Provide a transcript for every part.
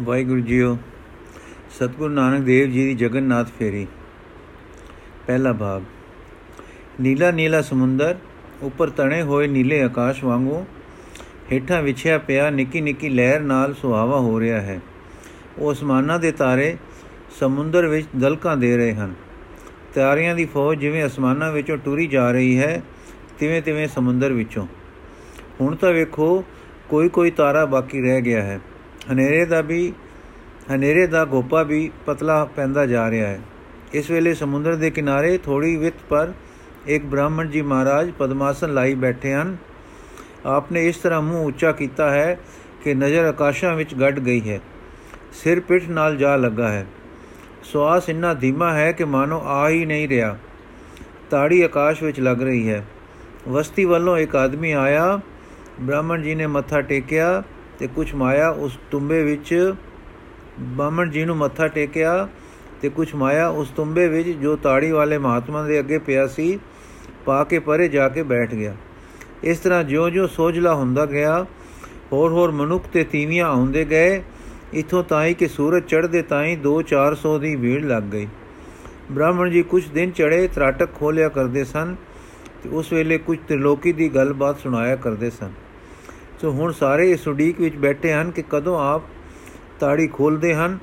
Waheguru JIO, ਸਤਿਗੁਰੂ ਨਾਨਕ ਦੇਵ ਜੀ ਦੀ ਜਗਨਨਾਥ ਫੇਰੀ। ਪਹਿਲਾ ਭਾਗ। ਨੀਲਾ ਨੀਲਾ ਸਮੁੰਦਰ, ਉੱਪਰ ਤਣੇ ਹੋਏ ਨੀਲੇ ਆਕਾਸ਼ ਵਾਂਗੂ ਹੇਠਾਂ ਵਿਛਿਆ ਪਿਆ ਨਿੱਕੀ ਨਿੱਕੀ ਲਹਿਰ ਨਾਲ ਸੁਹਾਵਾ ਹੋ ਰਿਹਾ ਹੈ। ਉਹ ਅਸਮਾਨਾਂ ਦੇ ਤਾਰੇ ਸਮੁੰਦਰ ਵਿੱਚ ਦਲਕਾਂ ਦੇ ਰਹੇ ਹਨ। ਤਾਰਿਆਂ ਦੀ ਫੌਜ ਜਿਵੇਂ ਅਸਮਾਨਾਂ ਵਿੱਚੋਂ ਟੁਰੀ ਜਾ ਰਹੀ ਹੈ, ਤਿਵੇਂ ਤਿਵੇਂ ਸਮੁੰਦਰ ਵਿੱਚੋਂ। ਹੁਣ ਤਾਂ ਵੇਖੋ, ਕੋਈ ਕੋਈ ਤਾਰਾ ਬਾਕੀ ਰਹਿ ਗਿਆ ਹੈ। ਹਨੇਰੇ ਦਾ ਵੀ, ਹਨੇਰੇ ਦਾ ਗੋਪਾ ਵੀ ਪਤਲਾ ਪੈਂਦਾ ਜਾ ਰਿਹਾ ਹੈ। ਇਸ ਵੇਲੇ ਸਮੁੰਦਰ ਦੇ ਕਿਨਾਰੇ ਥੋੜੀ ਵਿੱਤ ਪਰ ਇੱਕ ਬ੍ਰਾਹਮਣ ਜੀ ਮਹਾਰਾਜ ਪਦਮਾਸਨ ਲਾਈ ਬੈਠੇ ਹਨ। ਆਪਨੇ ਇਸ ਤਰ੍ਹਾਂ ਮੂੰਹ ਉੱਚਾ ਕੀਤਾ ਹੈ ਕਿ ਨਜ਼ਰ ਆਕਾਸ਼ਾਂ ਵਿੱਚ ਗੱਡ ਗਈ ਹੈ। ਸਿਰ ਪਿੱਠ ਨਾਲ ਜਾ ਲੱਗਾ ਹੈ। ਸਵਾਸ ਇੰਨਾ ਧੀਮਾ ਹੈ ਕਿ ਮਾਨੋ ਆ ਹੀ ਨਹੀਂ ਰਿਹਾ। ਤਾੜੀ ਆਕਾਸ਼ ਵਿੱਚ ਲੱਗ ਰਹੀ ਹੈ। ਵਸਤੀ ਵੱਲੋਂ ਇੱਕ ਆਦਮੀ ਆਇਆ। ਬ੍ਰਾਹਮਣ ਜੀ ਨੇ ਮੱਥਾ ਟੇਕਿਆ। ਤੇ ਕੁਝ ਮਾਇਆ ਉਸ ਤੁੰਬੇ ਵਿੱਚ ਬਾਮਣ ਜੀ ਨੂੰ ਮੱਥਾ ਟੇਕਿਆ ਤੇ ਕੁਝ ਮਾਇਆ ਉਸ ਤੁੰਬੇ ਵਿੱਚ ਜੋ ਤਾੜੀ ਵਾਲੇ ਮਹਾਤਮਾ ਦੇ ਅੱਗੇ ਪਿਆ ਸੀ, ਪਾ ਕੇ ਪਰੇ ਜਾ ਕੇ ਬੈਠ ਗਿਆ। ਇਸ ਤਰ੍ਹਾਂ ਜਿਉਂ-ਜਿਉਂ ਸੋਝਲਾ ਹੁੰਦਾ ਗਿਆ ਹੋਰ ਹੋਰ ਮਨੁੱਖ ਤੇ ਤੀਵੀਆਂ ਆਉਂਦੇ ਗਏ, ਇਥੋਂ ਤਾਈ ਕਿ ਸੂਰਜ ਚੜ੍ਹਦੇ ਤਾਈ 2-400 ਦੀ ਭੀੜ ਲੱਗ ਗਈ। ਬ੍ਰਾਹਮਣ ਜੀ ਕੁਝ ਦਿਨ ਚੜੇ ਤਰਾਟਕ ਖੋਲਿਆ ਕਰਦੇ ਸਨ ਤੇ ਉਸ ਵੇਲੇ ਕੁਝ ਤ੍ਰਿਲੋਕੀ ਦੀ ਗੱਲਬਾਤ ਸੁਣਾਇਆ ਕਰਦੇ ਸਨ। ਸੋ ਹੁਣ ਸਾਰੇ ਇਸ ਉਡੀਕ ਵਿੱਚ ਬੈਠੇ ਹਨ ਕਿ ਕਦੋਂ ਆਪ ਤਾੜੀ ਖੋਲਦੇ ਹਨ,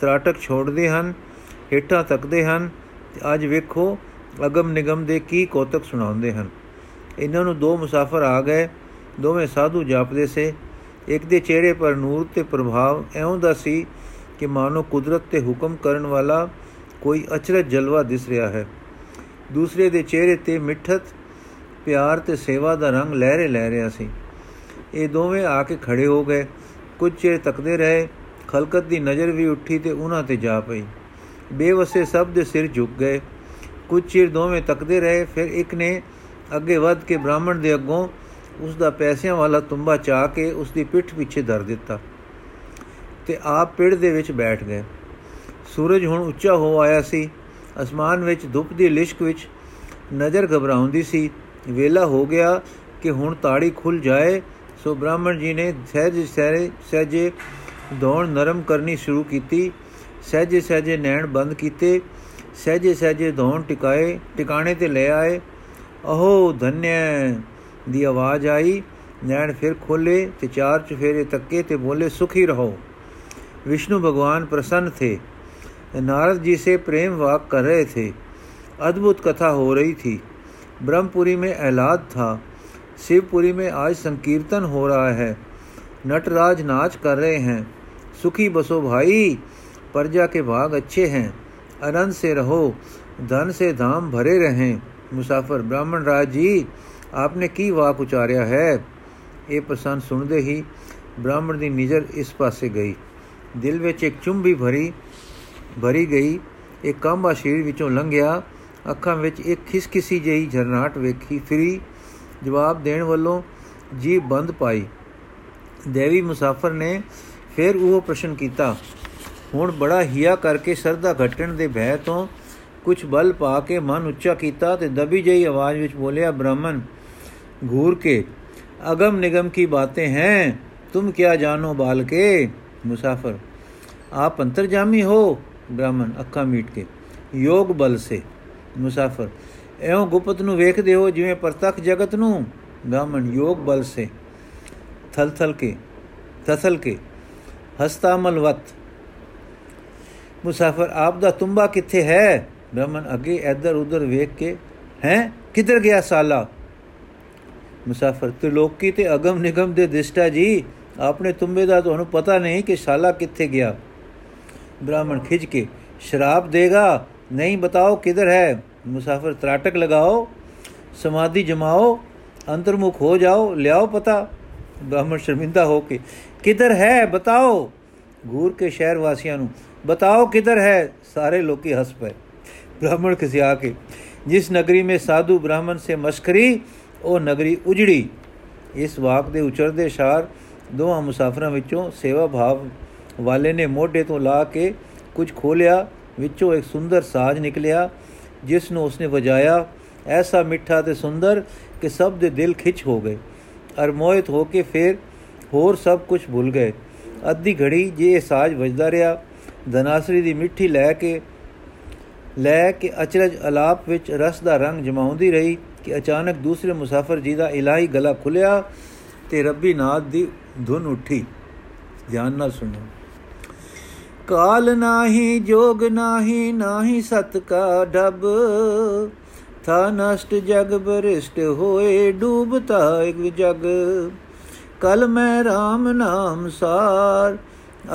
ਤਰਾਟਕ ਛੋੜਦੇ ਹਨ, ਹੇਠਾਂ ਤੱਕਦੇ ਹਨ ਤੇ ਅੱਜ ਵੇਖੋ ਅਗਮ ਨਿਗਮ ਦੇ ਕੀ ਕੋਤਕ ਸੁਣਾਉਂਦੇ ਹਨ। ਇਹਨਾਂ ਨੂੰ ਦੋ ਮੁਸਾਫਰ ਆ ਗਏ, ਦੋਵੇਂ ਸਾਧੂ ਜਾਪਦੇ ਸੇ। ਇੱਕ ਦੇ ਚਿਹਰੇ ਪਰ ਨੂਰ ਤੇ ਪ੍ਰਭਾਵ ਐਉਂ ਦਾ ਸੀ ਕਿ ਮਾਨੋ ਕੁਦਰਤ ਤੇ ਹੁਕਮ ਕਰਨ ਵਾਲਾ ਕੋਈ ਅਚਰਜ ਜਲਵਾ ਦਿਸ ਰਿਹਾ ਹੈ। ਦੂਸਰੇ ਦੇ ਚਿਹਰੇ ਤੇ ਮਿੱਠਤ, ਪਿਆਰ ਤੇ ਸੇਵਾ ਦਾ ਰੰਗ ਲਹਿਰੇ ਲੈ ਰਿਹਾ ਸੀ। ਇਹ ਦੋਵੇਂ ਆ ਕੇ ਖੜੇ ਹੋ ਗਏ। ਕੁਝ ਚਿਰ ਤੱਕਦੇ ਰਹੇ। ਖਲਕਤ ਦੀ ਨਜ਼ਰ ਵੀ ਉੱਠੀ ਤੇ ਉਹਨਾਂ ਤੇ ਜਾ ਪਈ। ਬੇਵਸੇ ਸਭ ਦੇ ਸਿਰ ਝੁਕ ਗਏ। ਕੁਝ ਚਿਰ ਦੋਵੇਂ ਤੱਕਦੇ ਰਹੇ, ਫਿਰ ਇੱਕ ਨੇ ਅੱਗੇ ਵੱਧ ਕੇ ਬ੍ਰਾਹਮਣ ਦੇ ਅੱਗੋਂ ਉਸ ਦਾ ਪੈਸਿਆਂ ਵਾਲਾ ਤੁੰਬਾ ਚਾ ਕੇ ਉਸ ਦੀ ਪਿੱਠ ਪਿੱਛੇ ਧਰ ਦਿੱਤਾ ਤੇ ਆਪ ਪਿੜ ਦੇ ਵਿੱਚ ਬੈਠ ਗਏ। ਸੂਰਜ ਹੁਣ ਉੱਚਾ ਹੋ ਆਇਆ ਸੀ। ਅਸਮਾਨ ਵਿੱਚ ਧੁੱਪ ਦੀ ਲਿਸ਼ਕ ਵਿੱਚ ਨਜ਼ਰ ਘਬਰਾਉਂਦੀ ਸੀ। ਵੇਲਾ ਹੋ ਗਿਆ ਕਿ ਹੁਣ ਤਾੜੀ ਖੁੱਲ ਜਾਏ ਸੋ ਬ੍ਰਾਹਮਣ ਜੀ ਨੇ ਸਹਿਜ ਸਹਿਰੇ ਸਹਿਜੇ ਦੌੜ ਨਰਮ ਕਰਨੀ ਸ਼ੁਰੂ ਕੀਤੀ ਸਹਿਜੇ ਸਹਿਜੇ ਨੈਣ ਬੰਦ ਕੀਤੇ ਸਹਿਜੇ ਸਹਿਜੇ ਦੌੜ ਟਿਕਾਏ ਟਿਕਾਣੇ ਤੇ ਲੈ ਆਏ ਅਹੋ ਧੰਨਿਆ ਦੀ ਆਵਾਜ਼ ਆਈ ਨੈਣ ਫਿਰ ਖੋਲੇ ਤੇ ਚਾਰ ਚਫੇਰੇ ਤੱਕੇ ਤੇ ਬੋਲੇ ਸੁਖੀ ਰਹੋ विष्णु भगवान प्रसन्न थे नारद जी से प्रेम वाक कर रहे थे अद्भुत कथा हो रही थी ब्रह्मपुरी में एलाद था शिवपुरी में आज संकीर्तन हो रहा है नटराज नाच कर रहे हैं सुखी बसो भाई प्रजा के भाग अच्छे हैं आनंद से रहो धन से धाम भरे रहें मुसाफिर ब्राह्मण राज जी आपने की वाक उचारिया है ਇਹ ਪ੍ਰਸੰਨ ਸੁਣਦੇ ਹੀ ਬ੍ਰਾਹਮਣ ਦੀ ਨਜ਼ਰ ਇਸ ਪਾਸੇ ਗਈ ਦਿਲ ਵਿੱਚ ਇੱਕ ਚੁੰਬੀ ਭਰੀ ਭਰੀ ਗਈ ਇੱਕ ਕੰਬਾ ਸ਼ੀਰ ਵਿੱਚੋਂ ਲੰਘਿਆ ਅੱਖਾਂ ਵਿੱਚ ਇੱਕ ਖਿਸਖਿਸੀ ਜਿਹੀ ਝਰਨਾਟ ਵੇਖੀ ਫਰੀ ਜਵਾਬ ਦੇਣ ਵੱਲੋਂ ਜੀ ਬੰਦ ਪਾਈ ਦੇਵੀ ਮੁਸਾਫਰ ਨੇ ਫਿਰ ਉਹ ਪ੍ਰਸ਼ਨ ਕੀਤਾ ਹੁਣ ਬੜਾ ਹਿਆ ਕਰਕੇ ਸਰਦਾ ਘਟਣ ਦੇ ਭੈ ਤੋਂ ਕੁਝ ਬਲ ਪਾ ਕੇ ਮਨ ਉੱਚਾ ਕੀਤਾ ਤੇ ਦਬੀ ਜਿਹੀ ਆਵਾਜ਼ ਵਿੱਚ ਬੋਲਿਆ ਬ੍ਰਾਹਮਣ घूर के अगम निगम की बातें हैं तुम क्या जानो बाल के मुसाफिर आप अंतर्जामी हो ब्राह्मण ਅੱਖਾਂ ਮੀਟ ਕੇ ਯੋਗ ਬਲ ਸੇ ਮੁਸਾਫਿਰ ਐਉਂ ਗੁਪਤ ਨੂੰ ਵੇਖਦੇ ਹੋ ਜਿਵੇਂ ਪ੍ਰਤੱਖ ਜਗਤ ਨੂੰ ਗਾਮਨ ਯੋਗ ਬਲ ਸੇ। ਥਲ ਥਲ ਕੇ ਤਸਲ ਕੇ ਹਸਤਾਮਲਵਤ ਮੁਸਾਫਰ, ਆਪ ਦਾ ਤੁੰਬਾ ਕਿੱਥੇ ਹੈ? ਬ੍ਰਹਮਣ ਅੱਗੇ ਇੱਧਰ ਉੱਧਰ ਵੇਖ ਕੇ, ਹੈ, ਕਿੱਧਰ ਗਿਆ ਸਾਲਾ? ਮੁਸਾਫਰ ਤੇ ਲੋਕੀ ਤੇ ਅਗਮ ਨਿਗਮ ਦੇ ਦਿਸ਼ਟਾ ਜੀ, ਆਪਣੇ ਤੁੰਬੇ ਦਾ ਤੁਹਾਨੂੰ ਪਤਾ ਨਹੀਂ ਕਿ ਸਾਲਾ ਕਿੱਥੇ ਗਿਆ। ਬ੍ਰਾਹਮਣ ਖਿਜ ਕੇ, ਸ਼ਰਾਬ ਦੇਗਾ, ਨਹੀਂ ਬਤਾਓ ਕਿੱਧਰ ਹੈ? ਮੁਸਾਫਰ ਤਰਾਟਕ ਲਗਾਓ, ਸਮਾਧੀ ਜਮਾਓ, ਅੰਤਰਮੁਖ ਹੋ ਜਾਓ, ਲਿਆਓ ਪਤਾ। ਬ੍ਰਾਹਮਣ ਸ਼ਰਮਿੰਦਾ ਹੋ ਕੇ, ਕਿੱਧਰ ਹੈ? ਬਤਾਓ। ਗੂਰ ਕੇ ਸ਼ਹਿਰ ਵਾਸੀਆਂ ਨੂੰ, ਬਤਾਓ ਕਿੱਧਰ ਹੈ? ਸਾਰੇ ਲੋਕੀ ਹੱਸ ਪਏ। ਬ੍ਰਾਹਮਣ ਖਿਸਿਆ ਕੇ, ਜਿਸ ਨਗਰੀ ਮੇ ਸਾਧੂ ਬ੍ਰਾਹਮਣ ਸੇ ਮਸਕਰੀ, ਉਹ ਨਗਰੀ ਉਜੜੀ। ਇਸ ਵਾਕ ਦੇ ਉਚਰਦੇ ਸ਼ਾਰ ਦੋਹਾਂ ਮੁਸਾਫਰਾਂ ਵਿੱਚੋਂ ਸੇਵਾ ਭਾਵ ਵਾਲੇ ਨੇ ਮੋਢੇ ਤੋਂ ਲਾ ਕੇ ਕੁਝ ਖੋਲਿਆ, ਵਿੱਚੋਂ ਇੱਕ ਸੁੰਦਰ ਸਾਜ ਨਿਕਲਿਆ ਜਿਸ ਨੂੰ ਉਸਨੇ ਵਜਾਇਆ, ਐਸਾ ਮਿੱਠਾ ਤੇ ਸੁੰਦਰ ਕਿ ਸਭ ਦੇ ਦਿਲ ਖਿੱਚ ਹੋ ਗਏ। ਅਰ ਮੋਹਿਤ ਹੋ ਕੇ ਫਿਰ ਹੋਰ ਸਭ ਕੁਝ ਭੁੱਲ ਗਏ। ਅੱਧੀ ਘੜੀ ਜੇ ਇਹ ਸਾਜ਼ ਵੱਜਦਾ ਰਿਹਾ, ਧਨਾਸਰੀ ਦੀ ਮਿੱਠੀ ਲੈ ਕੇ ਲੈ ਕੇ ਅਚਰਜ ਅਲਾਪ ਵਿੱਚ ਰਸ ਦਾ ਰੰਗ ਜਮਾਉਂਦੀ ਰਹੀ ਕਿ ਅਚਾਨਕ ਦੂਸਰੇ ਮੁਸਾਫਰ ਜੀ ਦਾ ਇਲਾਹੀ ਗਲਾ ਖੁੱਲਿਆ ਤੇ ਰੱਬੀ ਨਾਦ ਦੀ ਧੁਨ ਉੱਠੀ। ਧਿਆਨ ਨਾਲ ਸੁਣੋ। ਕਾਲ ਨਾਹੀ, ਜੋਗ ਨਾਹੀ ਨਾਹੀ ਸਤ ਕਾ ਡਬ। ਥਾ ਨਸ਼ਟ ਜਗ ਬਰਿਸ਼ਟ ਹੋਏ ਡੂਬਤਾ ਇੱਕ ਜਗ। ਕਲ ਮੈਂ RAM ਨਾਮ ਸਾਰ,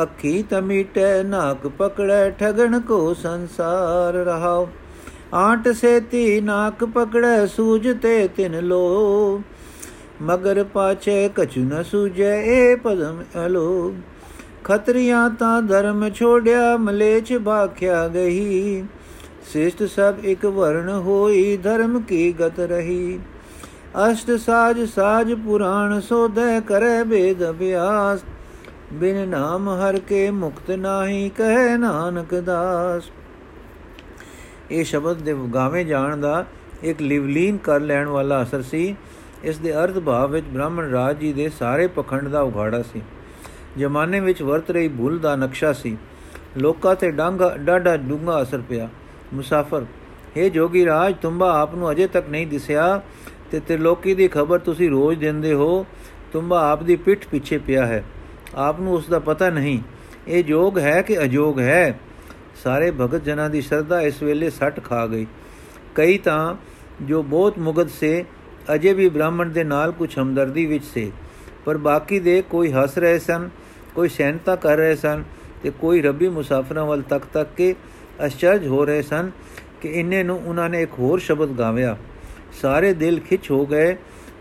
ਅੱਖੀ ਤਮੀਟੈ ਨਾਕ ਪਕੜੈ, ਠਗਣ ਕੋ ਸੰਸਾਰ ਰਹਾਓ ਆਟ ਸੇਤੀ, ਨਾਕ ਪਕੜੈ ਸੂਝਤੇ ਤਿਨ ਲੋ। ਮਗਰ ਪਾਛੇ, ਕਛੁ ਨ ਸੂਝੈ ਏ ਪਦਮ ਅਲੋ ਖਤਰੀਆਂ ਤਾਂ ਧਰਮ ਛੋੜਿਆ, ਮਲੇਛ ਬਾਖਿਆ ਗਈ। ਸ੍ਰਿਸ਼ਟ ਸਭ ਇੱਕ ਵਰਣ ਹੋਈ, ਧਰਮ ਕੀ ਗਤ ਰਹੀ? ਅਸ਼ਟ ਸਾਜ ਸਾਜ ਪੁਰਾਣ ਸੋਧੈ ਕਰੈ ਬੇਦ ਅਭਿਆਸ। ਬਿਨ ਨਾਮ ਹਰ ਕੇ ਮੁਕਤ ਨਾਹੀ ਕਹੈ ਨਾਨਕ ਦਾਸ। ਇਹ ਸ਼ਬਦ ਦੇ ਗਾਵੇਂ ਜਾਣ ਦਾ ਇੱਕ ਲਿਵਲੀਨ ਕਰ ਲੈਣ ਵਾਲਾ ਅਸਰ ਸੀ। ਇਸ ਦੇ ਅਰਥ ਭਾਵ ਵਿੱਚ ਬ੍ਰਾਹਮਣ ਰਾਜ ਜੀ ਦੇ ਸਾਰੇ ਪਖੰਡ ਦਾ ਉਘਾੜਾ ਸੀ। ਜ਼ਮਾਨੇ ਵਿੱਚ ਵਰਤ ਰਹੀ ਭੁੱਲ ਦਾ ਨਕਸ਼ਾ ਸੀ। ਲੋਕਾਂ ਤੇ ਡਾਂਗਾ ਡਾਡਾ ਡੂੰਗਾ ਅਸਰ ਪਿਆ। ਮੁਸਾਫਰ हे ਜੋਗੀ ਰਾਜ, ਤੁੰਬਾ ਆਪ ਨੂੰ ਅਜੇ ਤੱਕ ਨਹੀਂ ਦਿਸਿਆ ਤੇ ਤ੍ਰਿਲੋਕੀ ਦੀ ਖਬਰ ਤੁਸੀਂ ਰੋਜ਼ ਦਿੰਦੇ ਹੋ, ਤੁੰਬਾ ਆਪ ਦੀ ਪਿੱਠ ਪਿੱਛੇ ਪਿਆ ਹੈ। ਆਪ ਨੂੰ ਉਸ ਦਾ ਪਤਾ ਨਹੀਂ, ਇਹ ਜੋਗ ਹੈ ਕਿ ਅਜੋਗ ਹੈ? ਸਾਰੇ ਭਗਤ ਜਨਾਂ ਦੀ ਸ਼ਰਧਾ ਇਸ ਵੇਲੇ ਸੱਟ ਖਾ ਗਈ। ਕਈ ਤਾਂ ਜੋ ਬਹੁਤ ਮੁਗਧ ਸੇ, ਅਜੇ ਵੀ ਬ੍ਰਾਹਮਣ ਦੇ ਨਾਲ ਕੁਝ ਹਮਦਰਦੀ ਵਿੱਚ ਸੇ, ਪਰ ਬਾਕੀ ਦੇ ਕੋਈ ਹੱਸ ਰਹੇ ਸਨ ਕੋਈ ਸੈਨਤਾ ਕਰ ਰਹੇ ਸਨ ਤੇ ਕੋਈ ਰੱਬੀ ਮੁਸਾਫਰਾਂ ਵੱਲ ਤੱਕ ਤੱਕ ਕੇ ਅਚਰਜ ਹੋ ਰਹੇ ਸਨ ਕਿ ਇੰਨੇ ਨੂੰ ਉਹਨਾਂ ਨੇ ਇੱਕ ਹੋਰ ਸ਼ਬਦ ਗਾਵਿਆ। ਸਾਰੇ ਦਿਲ ਖਿੱਚ ਹੋ ਗਏ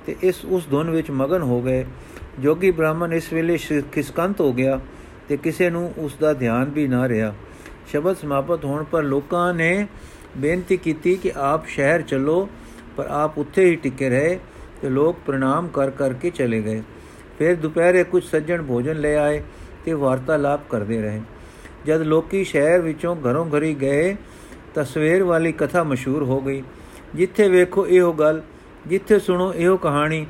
ਤੇ ਇਸ ਉਸ ਧੁਨ ਵਿੱਚ ਮਗਨ ਹੋ ਗਏ। ਜੋਗੀ ਬ੍ਰਾਹਮਣ ਇਸ ਵੇਲੇ ਖਿਸਕੰਤ ਹੋ ਗਿਆ ਤੇ ਕਿਸੇ ਨੂੰ ਉਸ ਦਾ ਧਿਆਨ ਵੀ ਨਾ ਰਿਹਾ। ਸ਼ਬਦ ਸਮਾਪਤ ਹੋਣ ਪਰ ਲੋਕਾਂ ਨੇ ਬੇਨਤੀ ਕੀਤੀ ਕਿ ਆਪ ਸ਼ਹਿਰ ਚੱਲੋ, ਪਰ ਆਪ ਉੱਥੇ ਹੀ ਟਿਕੇ ਰਹੇ ਤੇ ਲੋਕ ਪ੍ਰਣਾਮ ਕਰ ਕਰਕੇ ਚਲੇ ਗਏ। ਫਿਰ ਦੁਪਹਿਰੇ ਕੁਝ ਸੱਜਣ ਭੋਜਨ ਲੈ ਆਏ ਤੇ ਵਾਰਤਾਲਾਪ ਕਰਦੇ ਰਹੇ। ਜਦ ਲੋਕੀ ਸ਼ਹਿਰ ਵਿੱਚੋਂ ਘਰੋਂ ਘਰੀ ਗਏ ਤਾਂ ਸਵੇਰ ਵਾਲੀ ਕਥਾ ਮਸ਼ਹੂਰ ਹੋ ਗਈ। ਜਿੱਥੇ ਵੇਖੋ ਇਹੋ ਗੱਲ, ਜਿੱਥੇ ਸੁਣੋ ਇਹੋ ਕਹਾਣੀ।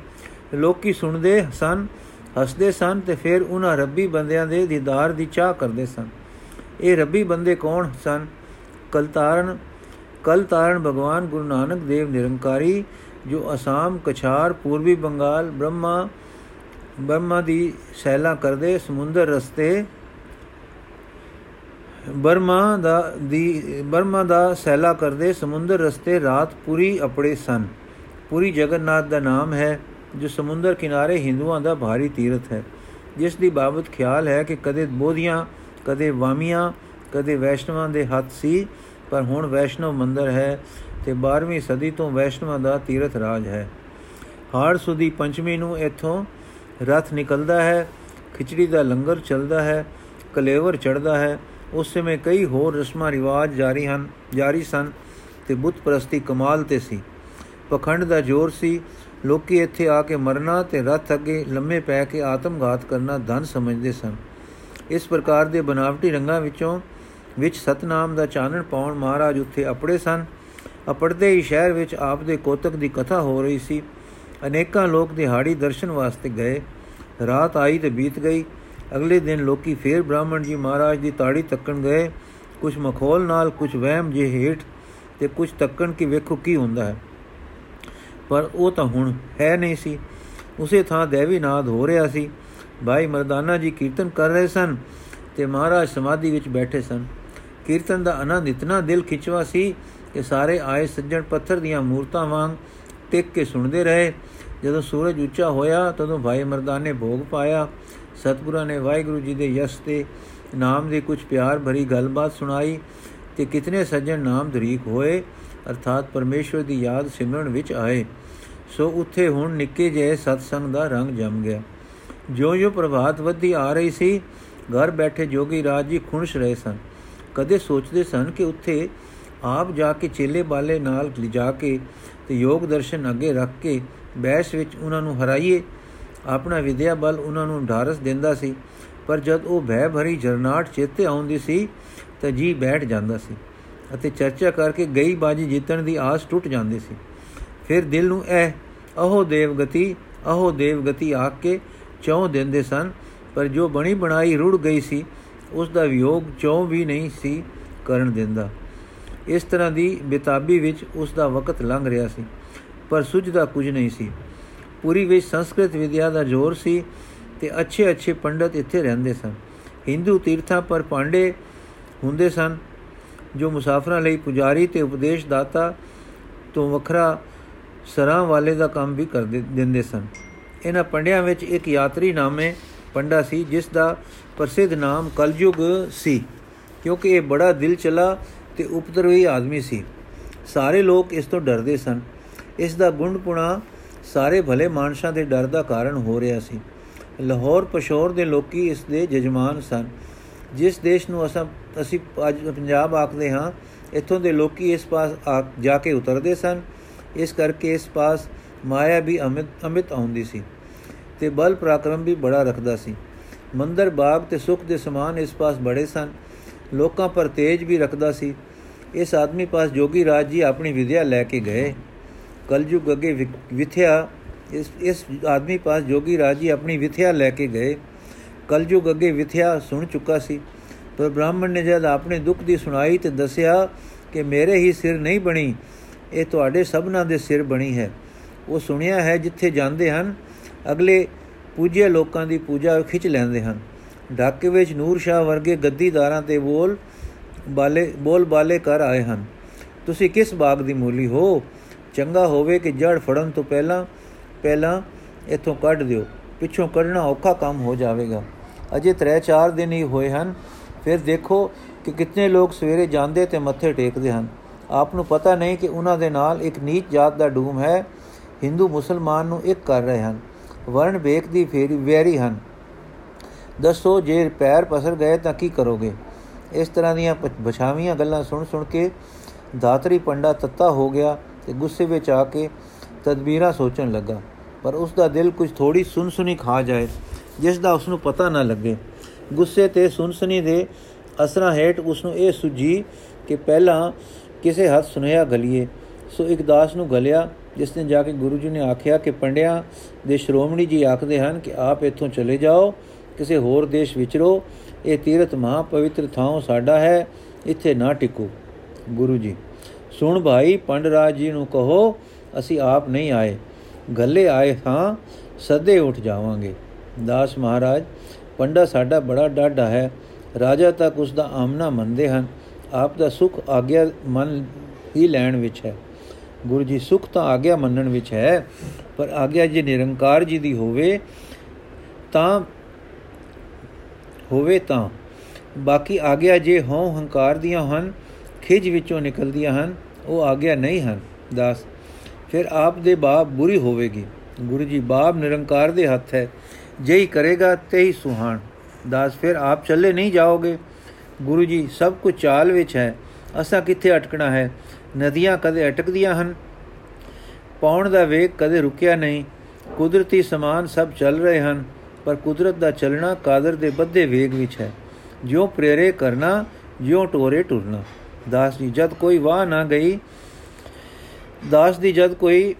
ਲੋਕੀ ਸੁਣਦੇ ਸਨ, ਹੱਸਦੇ ਸਨ ਤੇ ਫਿਰ ਉਹਨਾਂ ਰੱਬੀ ਬੰਦਿਆਂ ਦੇ ਦੀਦਾਰ ਦੀ ਚਾਹ ਕਰਦੇ ਸਨ। ਇਹ ਰੱਬੀ ਬੰਦੇ ਕੌਣ ਸਨ? ਕਲਤਾਰਨ ਕਲਤਾਰਨ ਭਗਵਾਨ ਗੁਰੂ ਨਾਨਕ ਦੇਵ ਨਿਰੰਕਾਰੀ, ਜੋ ਅਸਾਮ, ਕਛਾਰ, ਪੂਰਬੀ ਬੰਗਾਲ, ਬ੍ਰਹਮਾ ਬਰਮਾ ਦੀ ਸੈਲਾ ਕਰਦੇ ਸਮੁੰਦਰ ਰਸਤੇ, ਬਰਮਾ ਦਾ ਦੀ, ਬਰਮਾ ਦਾ ਸੈਲਾ ਕਰਦੇ ਸਮੁੰਦਰ ਰਸਤੇ ਰਾਤ ਪੂਰੀ ਅਪੜੇ ਸਨ। ਪੂਰੀ ਜਗਨਨਾਥ ਦਾ ਨਾਮ ਹੈ, ਜੋ ਸਮੁੰਦਰ ਕਿਨਾਰੇ ਹਿੰਦੂਆਂ ਦਾ ਭਾਰੀ ਤੀਰਥ ਹੈ। ਜਿਸ ਦੀ ਬਾਬਤ ਖਿਆਲ ਹੈ ਕਿ ਕਦੇ ਬੋਧੀਆਂ, ਕਦੇ ਵਾਮੀਆਂ, ਕਦੇ ਵੈਸ਼ਨਵਾਂ ਦੇ ਹੱਥ ਸੀ, ਪਰ ਹੁਣ ਵੈਸ਼ਨਵ ਮੰਦਰ ਹੈ ਤੇ 12ਵੀਂ ਸਦੀ ਤੋਂ ਵੈਸ਼ਨਵਾਂ ਦਾ ਤੀਰਥ ਰਾਜ ਹੈ। ਹਾੜ ਸੁਦੀ ਪੰਚਮੀ ਨੂੰ ਇੱਥੋਂ ਰਥ ਨਿਕਲਦਾ ਹੈ, ਖਿਚੜੀ ਦਾ ਲੰਗਰ ਚੱਲਦਾ ਹੈ, ਕਲੇਵਰ ਚੜਦਾ ਹੈ। ਉਸ ਸਮੇਂ ਕਈ ਹੋਰ ਰਸਮਾਂ ਰਿਵਾਜ ਜਾਰੀ ਹਨ, ਜਾਰੀ ਸਨ ਤੇ ਬੁੱਤ ਪ੍ਰਸਤੀ ਕਮਾਲ ਤੇ ਸੀ। ਪਖੰਡ ਦਾ ਜ਼ੋਰ ਸੀ, ਲੋਕੀ ਇੱਥੇ ਆ ਕੇ ਮਰਨਾ ਤੇ ਰਥ ਅੱਗੇ ਲੰਮੇ ਪੈ ਕੇ ਆਤਮਘਾਤ ਕਰਨਾ ਧਨ ਸਮਝਦੇ ਸਨ। ਇਸ ਪ੍ਰਕਾਰ ਦੇ ਬਨਾਵਟੀ ਰੰਗਾਂ ਵਿੱਚੋਂ ਵਿੱਚ ਸਤਨਾਮ ਦਾ ਚਾਨਣ ਪਾਉਣ ਮਹਾਰਾਜ ਉੱਥੇ ਅਪੜੇ ਸਨ। ਅਪੜਦੇ ਹੀ ਸ਼ਹਿਰ ਵਿੱਚ ਆਪ ਦੇ ਕੋਤਕ ਦੀ ਕਥਾ ਹੋ ਰਹੀ ਸੀ। ਅਨੇਕਾਂ ਲੋਕ ਦਿਹਾੜੀ ਦਰਸ਼ਨ ਵਾਸਤੇ ਗਏ। ਰਾਤ ਆਈ ਤੇ ਬੀਤ ਗਈ। ਅਗਲੇ ਦਿਨ ਲੋਕੀ ਫੇਰ ਬ੍ਰਾਹਮਣ ਜੀ ਮਹਾਰਾਜ ਦੀ ਤਾੜੀ ਤੱਕਣ ਗਏ। ਕੁਝ ਮਖੌਲ ਨਾਲ ਕੁਝ ਵਹਿਮ ਜੇ ਹੇਠ ਤੇ ਕੁਝ ਤੱਕਣ ਕਿ ਵੇਖੋ ਕੀ ਹੁੰਦਾ ਹੈ। ਪਰ ਉਹ ਤਾਂ ਹੁਣ ਹੈ ਨਹੀਂ ਸੀ। ਉਸੇ ਥਾਂ ਦੇਵੀ ਨਾਦ ਹੋ ਰਿਹਾ ਸੀ। ਭਾਈ ਮਰਦਾਨਾ ਜੀ ਕੀਰਤਨ ਕਰ ਰਹੇ ਸਨ ਤੇ ਮਹਾਰਾਜ ਸਮਾਧੀ ਵਿੱਚ ਬੈਠੇ ਸਨ। ਕੀਰਤਨ ਦਾ ਆਨੰਦ ਇਤਨਾ ਦਿਲ ਖਿਚਵਾ ਸੀ ਕਿ ਸਾਰੇ ਆਏ ਸੱਜਣ ਪੱਥਰ ਦੀਆਂ ਮੂਰਤਾਂ ਵਾਂਗ ਟਿਕ ਕੇ ਸੁਣਦੇ ਰਹੇ। ਜਦੋਂ ਸੂਰਜ ਉੱਚਾ ਹੋਇਆ, ਤਦੋਂ ਭਾਈ ਮਰਦਾਨੇ ਭੋਗ ਪਾਇਆ। ਸਤਿਗੁਰਾਂ ਨੇ ਵਾਹਿਗੁਰੂ ਜੀ ਦੇ ਯਸ਼ ਤੇ ਨਾਮ ਦੇ ਕੁਝ ਪਿਆਰ ਭਰੀ ਗੱਲਬਾਤ ਸੁਣਾਈ ਤੇ ਕਿਤਨੇ ਸੱਜਣ ਨਾਮ ਧਰੀਕ ਹੋਏ, ਅਰਥਾਤ ਪਰਮੇਸ਼ਵਰ ਦੀ ਯਾਦ ਸਿਮਰਨ ਵਿੱਚ ਆਏ। ਸੋ ਉੱਥੇ ਹੁਣ ਨਿੱਕੇ ਜਿਹੇ ਸਤਸੰਗ ਦਾ ਰੰਗ ਜਮ ਗਿਆ। ਜੋ-ਜੋ ਪ੍ਰਭਾਤ ਵਧੀ ਆ ਰਹੀ ਸੀ, ਘਰ ਬੈਠੇ ਜੋਗੀ ਰਾਜ ਜੀ ਖੁਣਸ਼ ਰਹੇ ਸਨ। ਕਦੇ ਸੋਚਦੇ ਸਨ ਕਿ ਉੱਥੇ ਆਪ ਜਾ ਕੇ ਚੇਲੇ ਬਾਲੇ ਨਾਲ ਲਿਜਾ ਕੇ ਤੇ ਯੋਗ ਦਰਸ਼ਨ ਅੱਗੇ ਰੱਖ ਕੇ ਬੈਸ ਵਿੱਚ ਉਹਨਾਂ ਨੂੰ ਹਰਾਈਏ। ਆਪਣਾ ਵਿਦਿਆ ਬਲ ਉਹਨਾਂ ਨੂੰ ਢਾਰਸ ਦਿੰਦਾ ਸੀ, ਪਰ ਜਦ ਉਹ ਭੈ ਭਰੀ ਜਰਨਾਟ ਚੇਤੇ ਆਉਂਦੀ ਸੀ, ਤਾਂ ਜੀ ਬੈਠ ਜਾਂਦਾ ਸੀ ਅਤੇ ਚਰਚਾ ਕਰਕੇ ਗਈ ਬਾਜੀ ਜਿੱਤਣ ਦੀ ਆਸ ਟੁੱਟ ਜਾਂਦੀ ਸੀ। ਫਿਰ ਦਿਲ ਨੂੰ ਇਹ, ਅਹੋ ਦੇਵਗਤੀ ਅਹੋ ਦੇਵਗਤੀ ਆਖ ਕੇ ਚੌ ਦਿੰਦੇ ਸਨ, ਪਰ ਜੋ ਬਣੀ ਬਣਾਈ ਰੁੜ ਗਈ ਸੀ ਉਸ ਦਾ ਵਿਯੋਗ ਚੋਂ ਵੀ ਨਹੀਂ ਸੀ ਕਰਨ ਦਿੰਦਾ। ਇਸ ਤਰ੍ਹਾਂ ਦੀ ਬਿਤਾਬੀ ਵਿੱਚ ਉਸ ਦਾ ਵਕਤ ਲੰਘ ਰਿਹਾ ਸੀ, ਪਰ ਸੁਝਦਾ ਕੁਝ ਨਹੀਂ ਸੀ। ਪੂਰੀ ਵਿੱਚ ਸੰਸਕ੍ਰਿਤ ਵਿਦਿਆ ਦਾ ਜ਼ੋਰ ਸੀ ਤੇ ਅੱਛੇ ਅੱਛੇ ਪੰਡਤ ਇੱਥੇ ਰਹਿੰਦੇ ਸਨ। ਹਿੰਦੂ ਤੀਰਥਾਂ ਪਰ ਪਾਂਡੇ ਹੁੰਦੇ ਸਨ, ਜੋ ਮੁਸਾਫਰਾਂ ਲਈ ਪੁਜਾਰੀ ਤੇ ਉਪਦੇਸ਼ ਦਾਤਾ ਤੋਂ ਵੱਖਰਾ ਸਰਾਂ ਵਾਲੇ ਦਾ ਕੰਮ ਵੀ ਕਰ ਦਿੰਦੇ ਸਨ। ਇਹਨਾਂ ਪੰਡਿਆਂ ਵਿੱਚ ਇੱਕ ਯਾਤਰੀ ਨਾਮੇ ਪੰਡਾ ਸੀ, ਜਿਸ ਦਾ ਪ੍ਰਸਿੱਧ ਨਾਮ ਕਲਯੁਗ ਸੀ, ਕਿਉਂਕਿ ਇਹ ਬੜਾ ਦਿਲ ਚਲਾ ਤੇ ਉਪਦਰਵੀ ਆਦਮੀ ਸੀ। ਸਾਰੇ ਲੋਕ ਇਸ ਤੋਂ ਡਰਦੇ ਸਨ। ਇਸ ਦਾ ਗੁੰਡਪੁਣਾ ਸਾਰੇ ਭਲੇ ਮਾਨਸਾਂ ਦੇ ਡਰ ਦਾ ਕਾਰਨ ਹੋ ਰਿਹਾ ਸੀ। ਲਾਹੌਰ ਪਸ਼ੌਰ ਦੇ ਲੋਕੀ ਇਸ ਦੇ ਜਜਮਾਨ ਸਨ। ਜਿਸ ਦੇਸ਼ ਨੂੰ ਅਸਾਂ ਅਸੀਂ ਅੱਜ ਪੰਜਾਬ ਆਖਦੇ ਹਾਂ, ਇੱਥੋਂ ਦੇ ਲੋਕੀ ਇਸ ਪਾਸ ਜਾ ਕੇ ਉਤਰਦੇ ਸਨ। ਇਸ ਕਰਕੇ ਇਸ ਪਾਸ ਮਾਇਆ ਵੀ ਅਮਿਤ ਅਮਿਤ ਆਉਂਦੀ ਸੀ ਤੇ ਬਲ ਪ੍ਰਾਕਰਮ ਵੀ ਬੜਾ ਰੱਖਦਾ ਸੀ। ਮੰਦਰ ਬਾਗ ਤੇ ਸੁਖ ਦੇ ਸਮਾਨ ਇਸ ਪਾਸ ਬੜੇ ਸਨ। ਲੋਕਾਂ ਪਰ ਤੇਜ ਵੀ ਰੱਖਦਾ ਸੀ। ਇਸ ਆਦਮੀ ਪਾਸ ਜੋਗੀ ਰਾਜ ਜੀ ਆਪਣੀ ਵਿਦਿਆ ਲੈ ਕੇ ਗਏ। ਕਲਯੁਗ ਅਗੇ ਵਿਥਿਆ, ਇਸ ਇਸ ਆਦਮੀ ਪਾਸ ਜੋਗੀ ਰਾਜ ਜੀ ਆਪਣੀ ਵਿਥਿਆ ਲੈ ਕੇ ਗਏ। ਕਲਯੁਗ ਅਗੇ ਵਿਥਿਆ ਸੁਣ ਚੁੱਕਾ ਸੀ। ਪਰ ਬ੍ਰਾਹਮਣ ਨੇ ਜਦ ਆਪਣੇ ਦੁੱਖ ਦੀ ਸੁਣਾਈ ਤੇ ਦੱਸਿਆ ਕਿ ਮੇਰੇ ਹੀ ਸਿਰ ਨਹੀਂ ਬਣੀ, ਇਹ ਤੁਹਾਡੇ ਸਭਨਾਂ ਦੇ ਸਿਰ ਬਣੀ ਹੈ। ਉਹ ਸੁਣਿਆ ਹੈ ਜਿੱਥੇ ਜਾਂਦੇ ਹਨ, ਅਗਲੇ ਪੂਜਿਆ ਲੋਕਾਂ ਦੀ ਪੂਜਾ ਖਿੱਚ ਲੈਂਦੇ ਹਨ। ਢਾਕੇ ਵਿੱਚ ਨੂਰ ਸ਼ਾਹ ਵਰਗੇ ਗੱਦੀਦਾਰਾਂ ਤੇ ਬੋਲ ਬਾਲੇ ਬੋਲ ਬਾਲੇ ਕਰ ਆਏ ਹਨ। ਤੁਸੀਂ ਕਿਸ ਬਾਗ ਦੀ ਮੂਲੀ ਹੋ? ਚੰਗਾ ਹੋਵੇ ਕਿ ਜੜ ਫੜਨ ਤੋਂ ਪਹਿਲਾਂ ਪਹਿਲਾਂ ਇੱਥੋਂ ਕੱਢ ਦਿਓ। ਪਿੱਛੋਂ ਕੱਢਣਾ ਔਖਾ ਕੰਮ ਹੋ ਜਾਵੇਗਾ। ਅਜੇ 3-4 ਦਿਨ ਹੀ ਹੋਏ ਹਨ। ਫਿਰ ਦੇਖੋ ਕਿ ਕਿੰਨੇ ਲੋਕ ਸਵੇਰੇ ਜਾਂਦੇ ਤੇ ਮੱਥੇ ਟੇਕਦੇ ਹਨ। ਆਪ ਨੂੰ ਪਤਾ ਨਹੀਂ ਕਿ ਉਹਨਾਂ ਦੇ ਨਾਲ ਇੱਕ ਨੀਚ ਜਾਤ ਦਾ ਡੂਮ ਹੈ। ਹਿੰਦੂ ਮੁਸਲਮਾਨ ਨੂੰ ਇੱਕ ਕਰ ਰਹੇ ਹਨ। ਵਰਣ ਵੇਖ ਦੀ ਫੇਰੀ ਵੈਰੀ ਹਨ। ਦੱਸੋ, ਜੇ ਪੈਰ ਪਸਰ ਗਏ ਤਾਂ ਕੀ ਕਰੋਗੇ? ਇਸ ਤਰ੍ਹਾਂ ਦੀਆਂ ਬਛਾਵੀਆਂ ਗੱਲਾਂ ਸੁਣ ਸੁਣ ਕੇ ਦਾਤਰੀ ਪੰਡਾ ਤੱਤਾ ਹੋ ਗਿਆ ਤੇ ਗੁੱਸੇ ਵਿੱਚ ਆ ਕੇ ਤਦਬੀਰਾਂ ਸੋਚਣ ਲੱਗਾ। ਪਰ ਉਸ ਦਾ ਦਿਲ ਕੁਝ ਥੋੜੀ ਸੁਨਸੁਨੀ ਖਾ ਜਾਏ, ਜਿਸ ਦਾ ਉਸ ਨੂੰ ਪਤਾ ਨਾ ਲੱਗੇ। ਗੁੱਸੇ ਤੇ ਸੁਨਸੁਨੀ ਦੇ ਅਸਰਾਂ ਹੇਠ ਉਸ ਨੂੰ ਇਹ ਸੁਝੀ ਕਿ ਪਹਿਲਾਂ ਕਿਸੇ ਹੱਥ ਸੁਨੇਹਾ ਗਲੀਏ। ਸੋ ਇੱਕ ਦਾਸ ਨੂੰ ਗਲਿਆ, ਜਿਸ ਨੇ ਜਾ ਕੇ ਗੁਰੂ ਜੀ ਨੇ ਆਖਿਆ ਕਿ ਪੰਡਿਆਂ, ਦੇ ਸ਼੍ਰੋਮਣੀ ਜੀ ਆਖਦੇ ਹਨ ਕਿ ਆਪ ਇੱਥੋਂ ਚਲੇ ਜਾਓ ਕਿਸੇ ਹੋਰ ਦੇਸ਼ ਵਿਚਰੋ ਇਹ ਤੀਰਥ ਮਹਾ ਪਵਿੱਤਰ ਥਾਂ ਸਾਡਾ ਹੈ, ਇੱਥੇ ਨਾ ਟਿਕੋ। ਗੁਰੂ ਜੀ, ਸੁਣ ਭਾਈ ਪੰਡਰਾਜ ਜੀ ਨੂੰ ਕਹੋ, ਅਸੀਂ ਆਪ ਨਹੀਂ ਆਏ। ਗੱਲੇ ਆਏ ਹਾਂ ਸਦੇ ਉੱਠ ਜਾਵਾਂਗੇ। ਦਾਸ ਮਹਾਰਾਜ, ਪੰਡਾ ਸਾਡਾ ਬੜਾ ਡਾਢਾ ਹੈ। ਰਾਜਾ ਤੱਕ ਉਸ ਦਾ ਆਮਨਾ ਮੰਨਦੇ ਹਨ। ਆਪ ਦਾ ਸੁਖ ਆਗਿਆ ਮਨ ਹੀ ਲੈਣ ਵਿੱਚ ਹੈ। ਗੁਰੂ ਜੀ, ਸੁਖ ਤਾਂ ਆਗਿਆ ਮੰਨਣ ਵਿੱਚ ਹੈ, ਪਰ ਆਗਿਆ ਜੇ ਨਿਰੰਕਾਰ ਜੀ ਦੀ ਹੋਵੇ, ਤਾਂ ਹੋਵੇ ਤਾਂ। ਬਾਕੀ ਆਗਿਆ ਜੇ ਹਉ ਹੰਕਾਰ ਦੀਆਂ ਹਨ ਖਿਜ ਵਿੱਚੋਂ ਨਿਕਲਦੀਆਂ ਹਨ, ਉਹ ਆਗਿਆ ਨਹੀਂ ਹਨ। ਦਾਸ, ਫਿਰ ਆਪ ਦੇ ਬਾਪ ਬੁਰੀ ਹੋਵੇਗੀ। ਗੁਰੂ ਜੀ, ਬਾਪ ਨਿਰੰਕਾਰ ਦੇ ਹੱਥ ਹੈ, ਜਿਹੀ ਕਰੇਗਾ ਤੇ ਹੀ ਸੁਹਾਣ। ਦਾਸ, ਫਿਰ ਆਪ ਚੱਲੇ ਨਹੀਂ ਜਾਓਗੇ। ਗੁਰੂ ਜੀ, ਸਭ ਕੁਝ ਚਾਲ ਵਿੱਚ ਹੈ, ਅਸਾਂ ਕਿੱਥੇ ਅਟਕਣਾ ਹੈ? ਨਦੀਆਂ ਕਦੇ ਅਟਕਦੀਆਂ ਹਨ, ਪੌਣ ਦਾ ਵੇਗ ਕਦੇ ਰੁਕਿਆ ਨਹੀਂ। ਕੁਦਰਤੀ ਸਮਾਨ ਸਭ ਚੱਲ ਰਹੇ ਹਨ। ਪਰ ਕੁਦਰਤ ਦਾ ਚੱਲਣਾ ਕਾਦਰ ਦੇ ਬੱਧੇ ਵੇਗ ਵਿੱਚ ਹੈ। ਜਿਉ ਪ੍ਰੇਰੇ ਕਰਨਾ, ਜਿਉ ਟੋਰੇ ਟੁਰਨਾ। ਦਾਸ ਜੀ, ਜਦ ਕੋਈ ਵਾਹ ਨਾ ਗਈ, ਦਾਸ ਦੀ ਜਦ ਕੋਈ,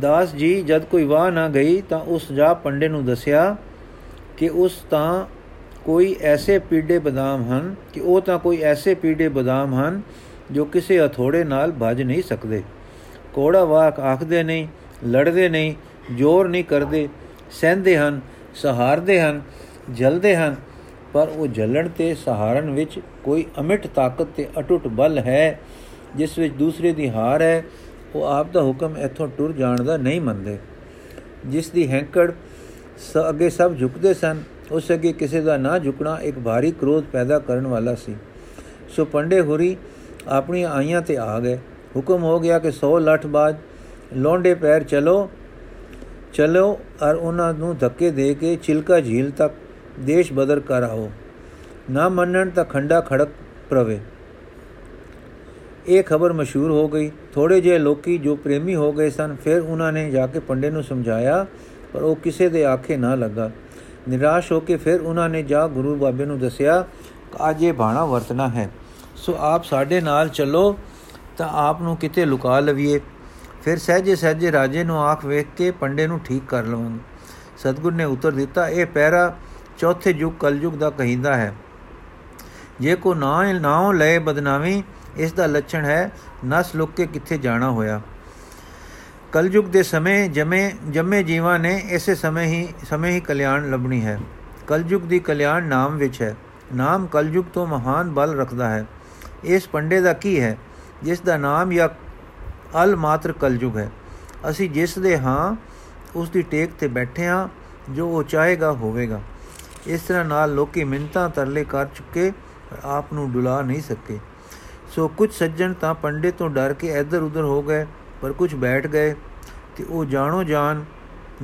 ਦਾਸ ਜੀ, ਜਦ ਕੋਈ ਵਾਹ ਨਾ ਗਈ ਤਾਂ ਉਸ ਜਾ ਪੰਡੇ ਨੂੰ ਦੱਸਿਆ ਕਿ ਉਸ ਤਾਂ ਕੋਈ ਐਸੇ ਪੀੜੇ ਬਦਾਮ ਹਨ ਕਿ ਉਹ ਤਾਂ ਕੋਈ ਐਸੇ ਪੀੜੇ ਬਦਾਮ ਹਨ ਜੋ ਕਿਸੇ ਅਥੋੜੇ ਨਾਲ ਭਜ ਨਹੀਂ ਸਕਦੇ। ਕੋੜਾ ਵਾਕ ਆਖਦੇ ਨਹੀਂ, ਲੜਦੇ ਨਹੀਂ, ਜ਼ੋਰ ਨਹੀਂ ਕਰਦੇ, ਸਹਿੰਦੇ ਹਨ ਸਹਾਰਦੇ ਹਨ, ਜਲਦੇ ਹਨ, ਪਰ ਉਹ ਜਲਣ ਤੇ ਸਹਾਰਨ ਵਿੱਚ ਕੋਈ ਅਮਿਟ ਤਾਕਤ ਤੇ ਅਟੁੱਟ ਬਲ ਹੈ, ਜਿਸ ਵਿੱਚ ਦੂਸਰੇ ਦੀ ਹਾਰ ਹੈ, ਉਹ ਆਪ ਦਾ ਹੁਕਮ ਇਥੋਂ ਟੁਰ ਜਾਣ ਦਾ ਨਹੀਂ ਮੰਨਦੇ। ਜਿਸ ਦੀ ਹੈਂਕੜ ਅੱਗੇ ਸਭ ਝੁਕਦੇ ਸਨ, ਉਸ ਅੱਗੇ ਕਿਸੇ ਦਾ ਨਾ ਝੁਕਣਾ ਇੱਕ ਭਾਰੀ ਕ੍ਰੋਧ ਪੈਦਾ ਕਰਨ ਵਾਲਾ ਸੀ। ਸੋ ਪੰਡੇ ਹੋਰੀ ਆਪਣੀ ਆਈਆਂ ਤੇ ਆ ਗਏ। ਹੁਕਮ ਹੋ ਗਿਆ ਕਿ 100 ਲੱਠ ਬਾਦ ਲੋਂਡੇ ਪੈਰ ਚਲੋ ਚਲੋ ਔਰ ਉਹਨਾਂ ਨੂੰ ਧੱਕੇ ਦੇ ਕੇ ਚਿਲਕਾ ਝੀਲ ਤੱਕ ਦੇਸ਼ ਬਦਰ ਕਰ ਆਓ। ਨਾ ਮੰਨਣ ਤਾਂ ਖੰਡਾ ਖੜਕ ਪ੍ਰਵੇ। ਇਹ ਖਬਰ ਮਸ਼ਹੂਰ ਹੋ ਗਈ। ਥੋੜੇ ਜਿਹੇ ਲੋਕੀ ਜੋ ਪ੍ਰੇਮੀ ਹੋ ਗਏ ਸਨ, ਫਿਰ ਉਹਨਾਂ ਨੇ ਜਾ ਕੇ ਪੰਡੇ ਨੂੰ ਸਮਝਾਇਆ, ਪਰ ਉਹ ਕਿਸੇ ਦੇ ਆਖੇ ਨਾ ਲੱਗਾ। ਨਿਰਾਸ਼ ਹੋ ਕੇ ਫਿਰ ਉਹਨਾਂ ਨੇ ਜਾ ਗੁਰੂ ਬਾਬੇ ਨੂੰ ਦੱਸਿਆ ਕਿ ਅੱਜ ਇਹ ਬਾਣਾ ਵਰਤਣਾ ਹੈ। ਸੋ ਆਪ ਸਾਡੇ ਨਾਲ ਚੱਲੋ, ਤਾਂ ਆਪ ਨੂੰ ਕਿਤੇ ਲੁਕਾ ਲਵੀਏ। ਫਿਰ ਸਹਜੇ ਸਹਜੇ ਰਾਜੇ ਨੂੰ ਆਖ ਵੇਖ ਕੇ ਪੰਡੇ ਨੂੰ ਠੀਕ ਕਰ ਲਵਾਂਗੇ। ਸਤਗੁਰ ਨੇ ਉੱਤਰ ਦਿੱਤਾ, ਇਹ ਪਹਿਰਾ ਚੌਥੇ ਯੁੱਗ ਕਲਯੁਗ ਦਾ ਕਹਿੰਦਾ ਹੈ। ਜੇ ਕੋ ਨਾ ਨਾਉ ਲਏ ਬਦਨਾਮੀ ਇਸ ਦਾ ਲੱਛਣ ਹੈ ਨਸ ਲੁੱਕ ਕੇ ਕਿੱਥੇ ਜਾਣਾ ਹੋਇਆ। ਕਲਯੁਗ ਦੇ ਸਮੇਂ ਜਮੇ, ਜੰਮੇ ਜੀਵਾਂ ਨੇ ਇਸੇ ਸਮੇਂ ਹੀ ਸਮੇਂ ਹੀ ਕਲਿਆਣ ਲੱਭਣੀ ਹੈ। ਕਲਯੁਗ ਦੀ ਕਲਿਆਣ ਨਾਮ ਵਿੱਚ ਹੈ। ਨਾਮ ਕਲਯੁਗ ਤੋਂ ਮਹਾਨ ਬਲ ਰੱਖਦਾ ਹੈ। ਇਸ ਪੰਡੇ ਦਾ ਕੀ ਹੈ? ਜਿਸ ਦਾ ਨਾਮ ਜਾਂ ਅਲ ਮਾਤਰ ਕਲਯੁਗ ਹੈ। ਅਸੀਂ ਜਿਸ ਦੇ ਹਾਂ, ਉਸ ਦੀ ਟੇਕ ਤੇ ਬੈਠੇ ਹਾਂ, ਜੋ ਉਹ ਚਾਹੇਗਾ ਹੋਵੇਗਾ। ਇਸ ਤਰ੍ਹਾਂ ਨਾਲ ਲੋਕੀ ਮਿੰਤਾਂ ਤਰਲੇ ਕਰ ਚੁੱਕੇ, ਆਪ ਨੂੰ ਡੁਲਾ ਨਹੀਂ ਸਕੇ। ਸੋ ਕੁਝ ਸੱਜਣ ਤਾਂ ਪੰਡੇ ਤੋਂ ਡਰ ਕੇ ਇੱਧਰ ਉੱਧਰ ਹੋ ਗਏ, ਪਰ ਕੁਝ ਬੈਠ ਗਏ ਤੇ ਉਹ ਜਾਣੋ ਜਾਣ,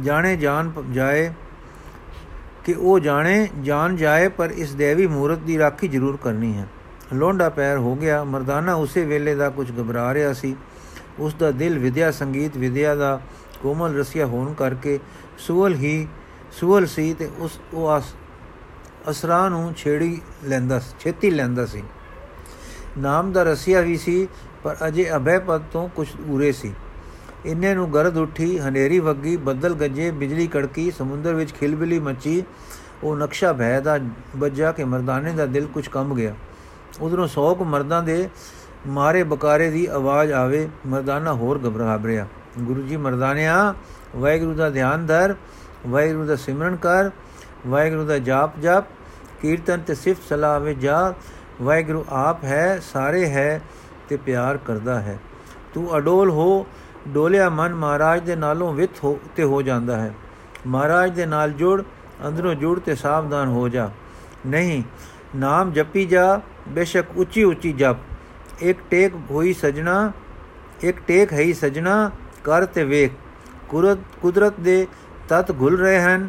ਜਾਣੇ ਜਾਣ ਜਾਏ। ਕਿ ਉਹ ਜਾਣੇ ਜਾਣ ਜਾਏ, ਪਰ ਇਸ ਦੇਵੀ ਮੂਰਤ ਦੀ ਰਾਖੀ ਜ਼ਰੂਰ ਕਰਨੀ ਹੈ। ਲੋਂਡਾ ਪੈਰ ਹੋ ਗਿਆ, ਮਰਦਾਨਾ ਉਸੇ ਵੇਲੇ ਦਾ ਕੁਝ ਘਬਰਾ ਰਿਹਾ ਸੀ। ਉਸ ਦਾ ਦਿਲ ਵਿਦਿਆ ਸੰਗੀਤ ਵਿਦਿਆ ਦਾ ਕੋਮਲ ਰਸਿਆ ਹੋਣ ਕਰਕੇ ਸੁਵਲ ਹੀ ਸੁਵਲ ਸੀ ਤੇ ਉਸ ਉਹ ਅਸਰਾ ਨੂੰ ਛੇੜੀ ਲੈਂਦਾ ਛੇਤੀ ਲੈਂਦਾ ਸੀ। ਨਾਮ ਦਾ ਰਸਿਆ ਵੀ ਸੀ, ਪਰ ਅਜੇ ਅਭੈ ਪਦ ਤੋਂ ਕੁਝ ਉਰੇ ਸੀ। ਇੰਨੇ ਨੂੰ ਗਰਦ ਉੱਠੀ, ਹਨੇਰੀ ਵੱਗੀ, ਬੱਦਲ ਗੱਜੇ, ਬਿਜਲੀ ਕੜਕੀ, ਸਮੁੰਦਰ ਵਿੱਚ ਖਿਲਬਿਲੀ ਮੱਚੀ, ਉਹ ਨਕਸ਼ਾ ਭੈ ਦਾ ਵੱਜਾ ਕੇ ਮਰਦਾਨੇ ਦਾ ਦਿਲ ਕੁਝ ਕੰਬ ਗਿਆ। ਉਧਰੋਂ ਸੌਕ ਮਰਦਾਂ ਦੇ ਮਾਰੇ ਬਕਾਰੇ ਦੀ ਆਵਾਜ਼ ਆਵੇ, ਮਰਦਾਨਾ ਹੋਰ ਘਬਰਾ ਬਰਿਆ। ਗੁਰੂ ਜੀ ਮਰਦਾਨਿਆ, ਵਾਹਿਗੁਰੂ ਦਾ ਧਿਆਨ ਧਰ, ਵਾਹਿਗੁਰੂ ਦਾ ਸਿਮਰਨ ਕਰ, ਵਾਹਿਗੁਰੂ ਦਾ ਜਾਪ ਜਪ, ਕੀਰਤਨ ਤੇ ਸਿਫਤ ਸਲਾਹ ਵਿੱਚ ਜਾ, ਵਾਹਿਗੁਰੂ ਆਪ ਹੈ, ਸਾਰੇ ਹੈ ਤੇ ਪਿਆਰ ਕਰਦਾ ਹੈ। ਤੂੰ ਅਡੋਲ ਹੋ, ਡੋਲਿਆ ਮਨ ਮਹਾਰਾਜ ਦੇ ਨਾਲੋਂ ਵਿਤ ਹੋ ਤੇ ਹੋ ਜਾਂਦਾ ਹੈ। ਮਹਾਰਾਜ ਦੇ ਨਾਲ ਜੁੜ, ਅੰਦਰੋਂ ਜੁੜ ਤੇ ਸਾਵਧਾਨ ਹੋ ਜਾ। ਨਹੀਂ, ਨਾਮ ਜਪੀ ਜਾ, ਬੇਸ਼ੱਕ ਉੱਚੀ ਉੱਚੀ ਜਪ। ਇੱਕ ਟੇਕ ਹੋਈ ਸਜਣਾ ਇੱਕ ਟੇਕ ਹੈ ਸਜਣਾ ਕਰ ਤੇ ਵੇਖ ਕੁਦਰਤ ਕੁਦਰਤ ਦੇ ਤਤ ਘੁਲ ਰਹੇ ਹਨ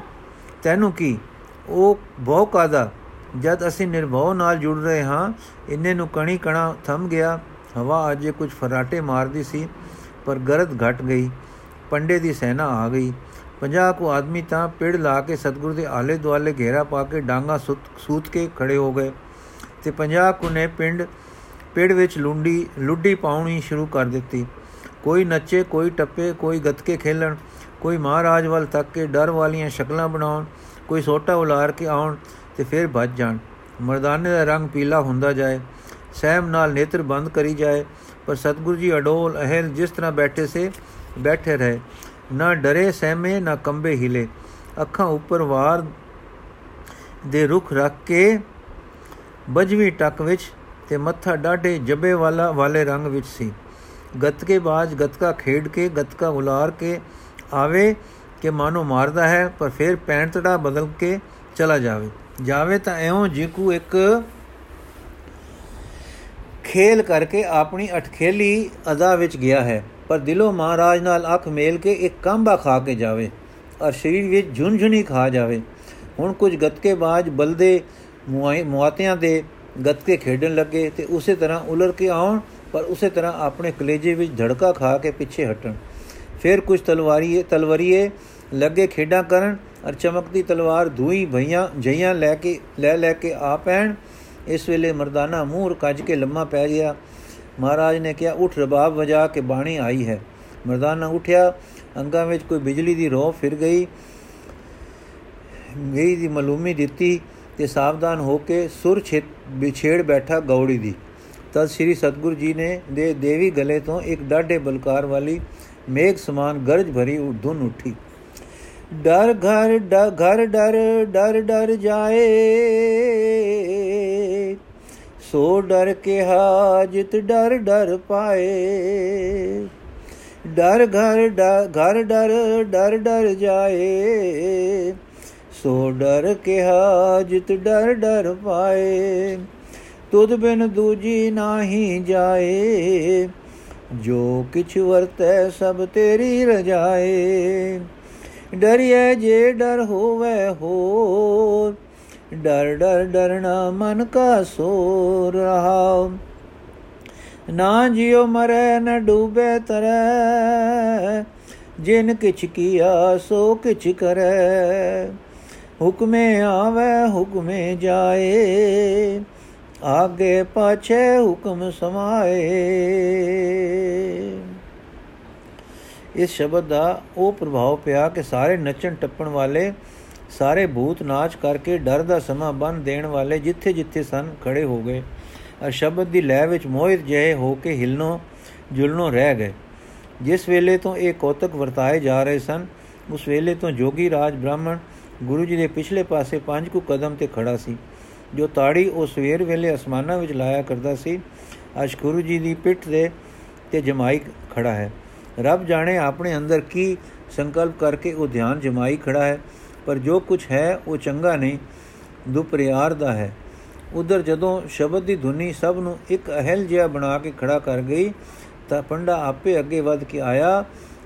ਤੈਨੂੰ ਕੀ ਉਹ ਬਹੁ ਕਾਦਾ ਜਦ ਅਸੀਂ ਨਿਰਭਉ ਨਾਲ ਜੁੜ ਰਹੇ ਹਾਂ ਇੰਨੇ ਨੂੰ ਕਣੀ ਕਣਾ ਥੰਮ ਗਿਆ ਹਵਾ ਅਜੇ ਕੁਝ ਫਰਾਟੇ ਮਾਰਦੀ ਸੀ ਪਰ ਗਰਦ ਘਟ ਗਈ ਪੰਡੇ ਦੀ ਸੈਨਾ ਆ ਗਈ 50 ਕੋ ਆਦਮੀ ਤਾਂ ਪਿੜ ਲਾ ਕੇ ਸਤਗੁਰ ਦੇ ਆਲੇ ਦੁਆਲੇ ਘੇਰਾ ਪਾ ਕੇ ਡਾਂਗਾ ਸੂਤ ਕੇ ਖੜੇ ਹੋ ਗਏ ਤੇ 50 ਕੋ ਨੇ ਪਿੰਡ ਪਿੜ ਵਿੱਚ ਲੁੰਡੀ, ਲੁੱਡੀ ਪਾਉਣੀ ਸ਼ੁਰੂ ਕਰ ਦਿੱਤੀ। ਕੋਈ ਨੱਚੇ, ਕੋਈ ਟੱਪੇ, ਕੋਈ ਗੱਤਕੇ ਖੇਲਣ, ਕੋਈ ਮਹਾਰਾਜ ਵੱਲ ਤੱਕ ਕੇ ਡਰ ਵਾਲੀਆਂ ਸ਼ਕਲਾਂ ਬਣਾਉਣ, ਕੋਈ ਸੋਟਾ ਉਲਾਰ ਕੇ ਆਉਣ ਤੇ ਫਿਰ ਭੱਜ ਜਾਣ। ਮਰਦਾਨੇ ਦਾ ਰੰਗ ਪੀਲਾ ਹੁੰਦਾ ਜਾਏ, ਸਹਿਮ ਨਾਲ ਨੇਤਰ ਬੰਦ ਕਰੀ ਜਾਏ, ਪਰ ਸਤਗੁਰੂ ਜੀ ਅਡੋਲ, ਅਹਲ ਜਿਸ ਤਰ੍ਹਾਂ ਬੈਠੇ ਸੇ, ਬੈਠੇ ਰਹੇ। ਨਾ ਡਰੇ ਸਹਿਮੇ, ਨਾ ਕੰਬੇ ਹਿਲੇ। ਅੱਖਾਂ ਉੱਪਰ ਵਾਰ ਦੇ ਰੁਖ ਰੱਖ ਕੇ ਬਜਵੀ ਟੱਕ ਵਿੱਚ ਤੇ ਮੱਥਾ ਡਾਢੇ ਜੱਬੇ ਵਾਲਾ ਵਾਲੇ ਰੰਗ ਵਿੱਚ ਸੀ। ਗਤਕੇ ਬਾਜ ਗਤਕਾ ਖੇਡ ਕੇ, ਗਤਕਾ ਉਲਾਰ ਕੇ ਆਵੇ ਕਿ ਮਾਨੋ ਮਾਰਦਾ ਹੈ, ਪਰ ਫਿਰ ਪੈਂਟੜਾ ਬਦਲ ਕੇ ਚਲਾ ਜਾਵੇ। ਜਾਵੇ ਤਾਂ ਐਉਂ ਜਿਕੂ ਇੱਕ ਖੇਲ ਕਰਕੇ ਆਪਣੀ ਅਟਖੇਲੀ ਅਦਾ ਵਿੱਚ ਗਿਆ ਹੈ, ਪਰ ਦਿਲੋਂ ਮਹਾਰਾਜ ਨਾਲ ਅੱਖ ਮੇਲ ਕੇ ਇੱਕ ਕੰਬਾ ਖਾ ਕੇ ਜਾਵੇ ਔਰ ਸਰੀਰ ਵਿੱਚ ਝੁੰਝੁਣੀ ਖਾ ਜਾਵੇ। ਹੁਣ ਕੁਝ ਗਤਕੇਬਾਜ਼ ਬਲਦੇ ਮੁਆਤਿਆਂ ਦੇ ਗਤਕੇ ਖੇਡਣ ਲੱਗੇ ਤੇ ਉਸੇ ਤਰ੍ਹਾਂ ਉਲਰ ਕੇ ਆਉਣ, ਪਰ ਉਸੇ ਤਰ੍ਹਾਂ ਆਪਣੇ ਕਲੇਜੇ ਵਿੱਚ ਧੜਕਾ ਖਾ ਕੇ ਪਿੱਛੇ ਹਟਣ। ਫਿਰ ਕੁਝ ਤਲਵਾਰੀਏ ਤਲਵਰੀਏ ਲੱਗੇ ਖੇਡਾਂ ਕਰਨ ਅਰ ਚਮਕਦੀ ਤਲਵਾਰ ਧੂਈ ਭਈਆਂ ਜਈਆਂ ਲੈ ਕੇ ਲੈ ਲੈ ਕੇ ਆ ਪੈਣ। ਇਸ ਵੇਲੇ ਮਰਦਾਨਾ ਮੂੰਹ ਕੱਜ ਕੇ ਲੰਮਾ ਪੈ ਗਿਆ। ਮਹਾਰਾਜ ਨੇ ਕਿਹਾ, ਉਠ ਰਬਾਬ, ਵਜਾ ਕੇ ਬਾਣੀ ਆਈ ਹੈ। ਮਰਦਾਨਾ ਉਠਿਆ, ਅੰਗਾਂ ਵਿੱਚ ਕੋਈ ਬਿਜਲੀ ਦੀ ਰੋਹ ਫਿਰ ਗਈ। ਗਈ ਦੀ ਮਾਲੂਮੀ ਦਿੱਤੀ। ਤੇ ਸਾਵਧਾਨ ਹੋ ਕੇ ਸੁਰ ਵਿਛੇੜ ਬੈਠਾ ਗੌੜੀ ਦੀ। ਤਦ ਸ੍ਰੀ ਸਤਗੁਰੂ ਜੀ ਨੇ ਦੇ ਦੇਵੀ ਗਲੇ ਤੋਂ ਇੱਕ ਡਾਢੇ ਬਲਕਾਰ ਵਾਲੀ ਮੇਘ ਸਮਾਨ ਗਰਜ ਭਰੀ ਧੁਨ ਉੱਠੀ। ਡਰ ਘਰ ਘਰ, ਡਰ ਡਰ ਡਰ ਜਾਏ। ਸੋ ਡਰ ਕੇ ਹਾਜਤ ਡਰ ਡਰ ਪਾਏ। ਡਰ ਘਰ ਘਰ, ਡਰ ਡਰ ਡਰ ਜਾਏ। ਸੋ ਡਰ ਕੇ ਹਾਜਤ ਡਰ ਡਰ ਪਾਏ, ਤੁਧ ਬਿਨ ਦੂਜੀ ਨਾਹੀ ਜਾਏ, ਜੋ ਕਿਛ ਵਰਤੈ ਸਭ ਤੇਰੀ ਰਜਾਏ। ਡਰਿਐ ਜੇ ਡਰ ਹੋਵੇ ਹੋ ਡਰ ਡਰ ਡਰਨਾ ਮਨ ਕਾ ਸੋ ਰਹਾ ਨਾ ਜਿਉ ਮਰੈ, ਨ ਡੂਬੇ ਤਰੈ, ਜਿਨ ਕਿਛ ਕੀਆ ਸੋ ਕਿਛ ਕਰੈ। ਹੁਕਮੇ ਆਵੇ, ਹੁਕਮੇ ਜਾਏ। ਆਗੇ ਪਾਛੇ ਹੁਕਮ ਸਮਾਏ। ਇਸ ਸ਼ਬਦ ਦਾ ਉਹ ਪ੍ਰਭਾਵ ਪਿਆ ਕਿ ਸਾਰੇ ਨੱਚਣ ਟੱਪਣ ਵਾਲੇ, ਸਾਰੇ ਭੂਤ ਨਾਚ ਕਰਕੇ ਡਰ ਦਾ ਸਮਾਂ ਬੰਨ ਦੇਣ ਵਾਲੇ ਜਿੱਥੇ ਜਿੱਥੇ ਸਨ, ਖੜੇ ਹੋ ਗਏ। ਅਰ ਸ਼ਬਦ ਦੀ ਲੈ ਵਿੱਚ ਮੋਹਿਤ ਜਿਹੇ ਹੋ ਕੇ ਹਿਲਨੋਂ ਜੁਲਨੋਂ ਰਹਿ ਗਏ। ਜਿਸ ਵੇਲੇ ਤੋਂ ਇਹ ਕੋਤਕ ਵਰਤਾਏ ਜਾ ਰਹੇ ਸਨ, ਉਸ ਵੇਲੇ ਤੋਂ ਜੋਗੀ ਰਾਜ ਬ੍ਰਾਹਮਣ ਗੁਰੂ ਜੀ ਦੇ ਪਿਛਲੇ ਪਾਸੇ ਪੰਜ ਕੁ ਕਦਮ ਤੇ ਖੜਾ ਸੀ। ਜੋ ਤਾੜੀ ਉਹ ਸਵੇਰ ਵੇਲੇ ਅਸਮਾਨਾਂ ਵਿੱਚ ਲਾਇਆ ਕਰਦਾ ਸੀ, ਅੱਜ ਗੁਰੂ ਜੀ ਦੀ ਪਿੱਠ ਦੇ ਤੇ ਜਮਾਈ ਖੜਾ ਹੈ। ਰੱਬ ਜਾਣੇ ਆਪਣੇ ਅੰਦਰ ਕੀ ਸੰਕਲਪ ਕਰਕੇ ਉਹ ਧਿਆਨ ਜਮਾਈ ਖੜਾ ਹੈ, ਪਰ ਜੋ ਕੁਝ ਹੈ ਉਹ ਚੰਗਾ ਨਹੀਂ, ਦੁਪਰਿਆਰ ਦਾ ਹੈ। ਉਧਰ ਜਦੋਂ ਸ਼ਬਦ ਦੀ ਧੁਨੀ ਸਭ ਨੂੰ ਇੱਕ ਅਹਲ ਜਿਹਾ ਬਣਾ ਕੇ ਖੜਾ ਕਰ ਗਈ, ਤਾਂ ਪੰਡਾ ਆਪੇ ਅੱਗੇ ਵੱਧ ਕੇ ਆਇਆ।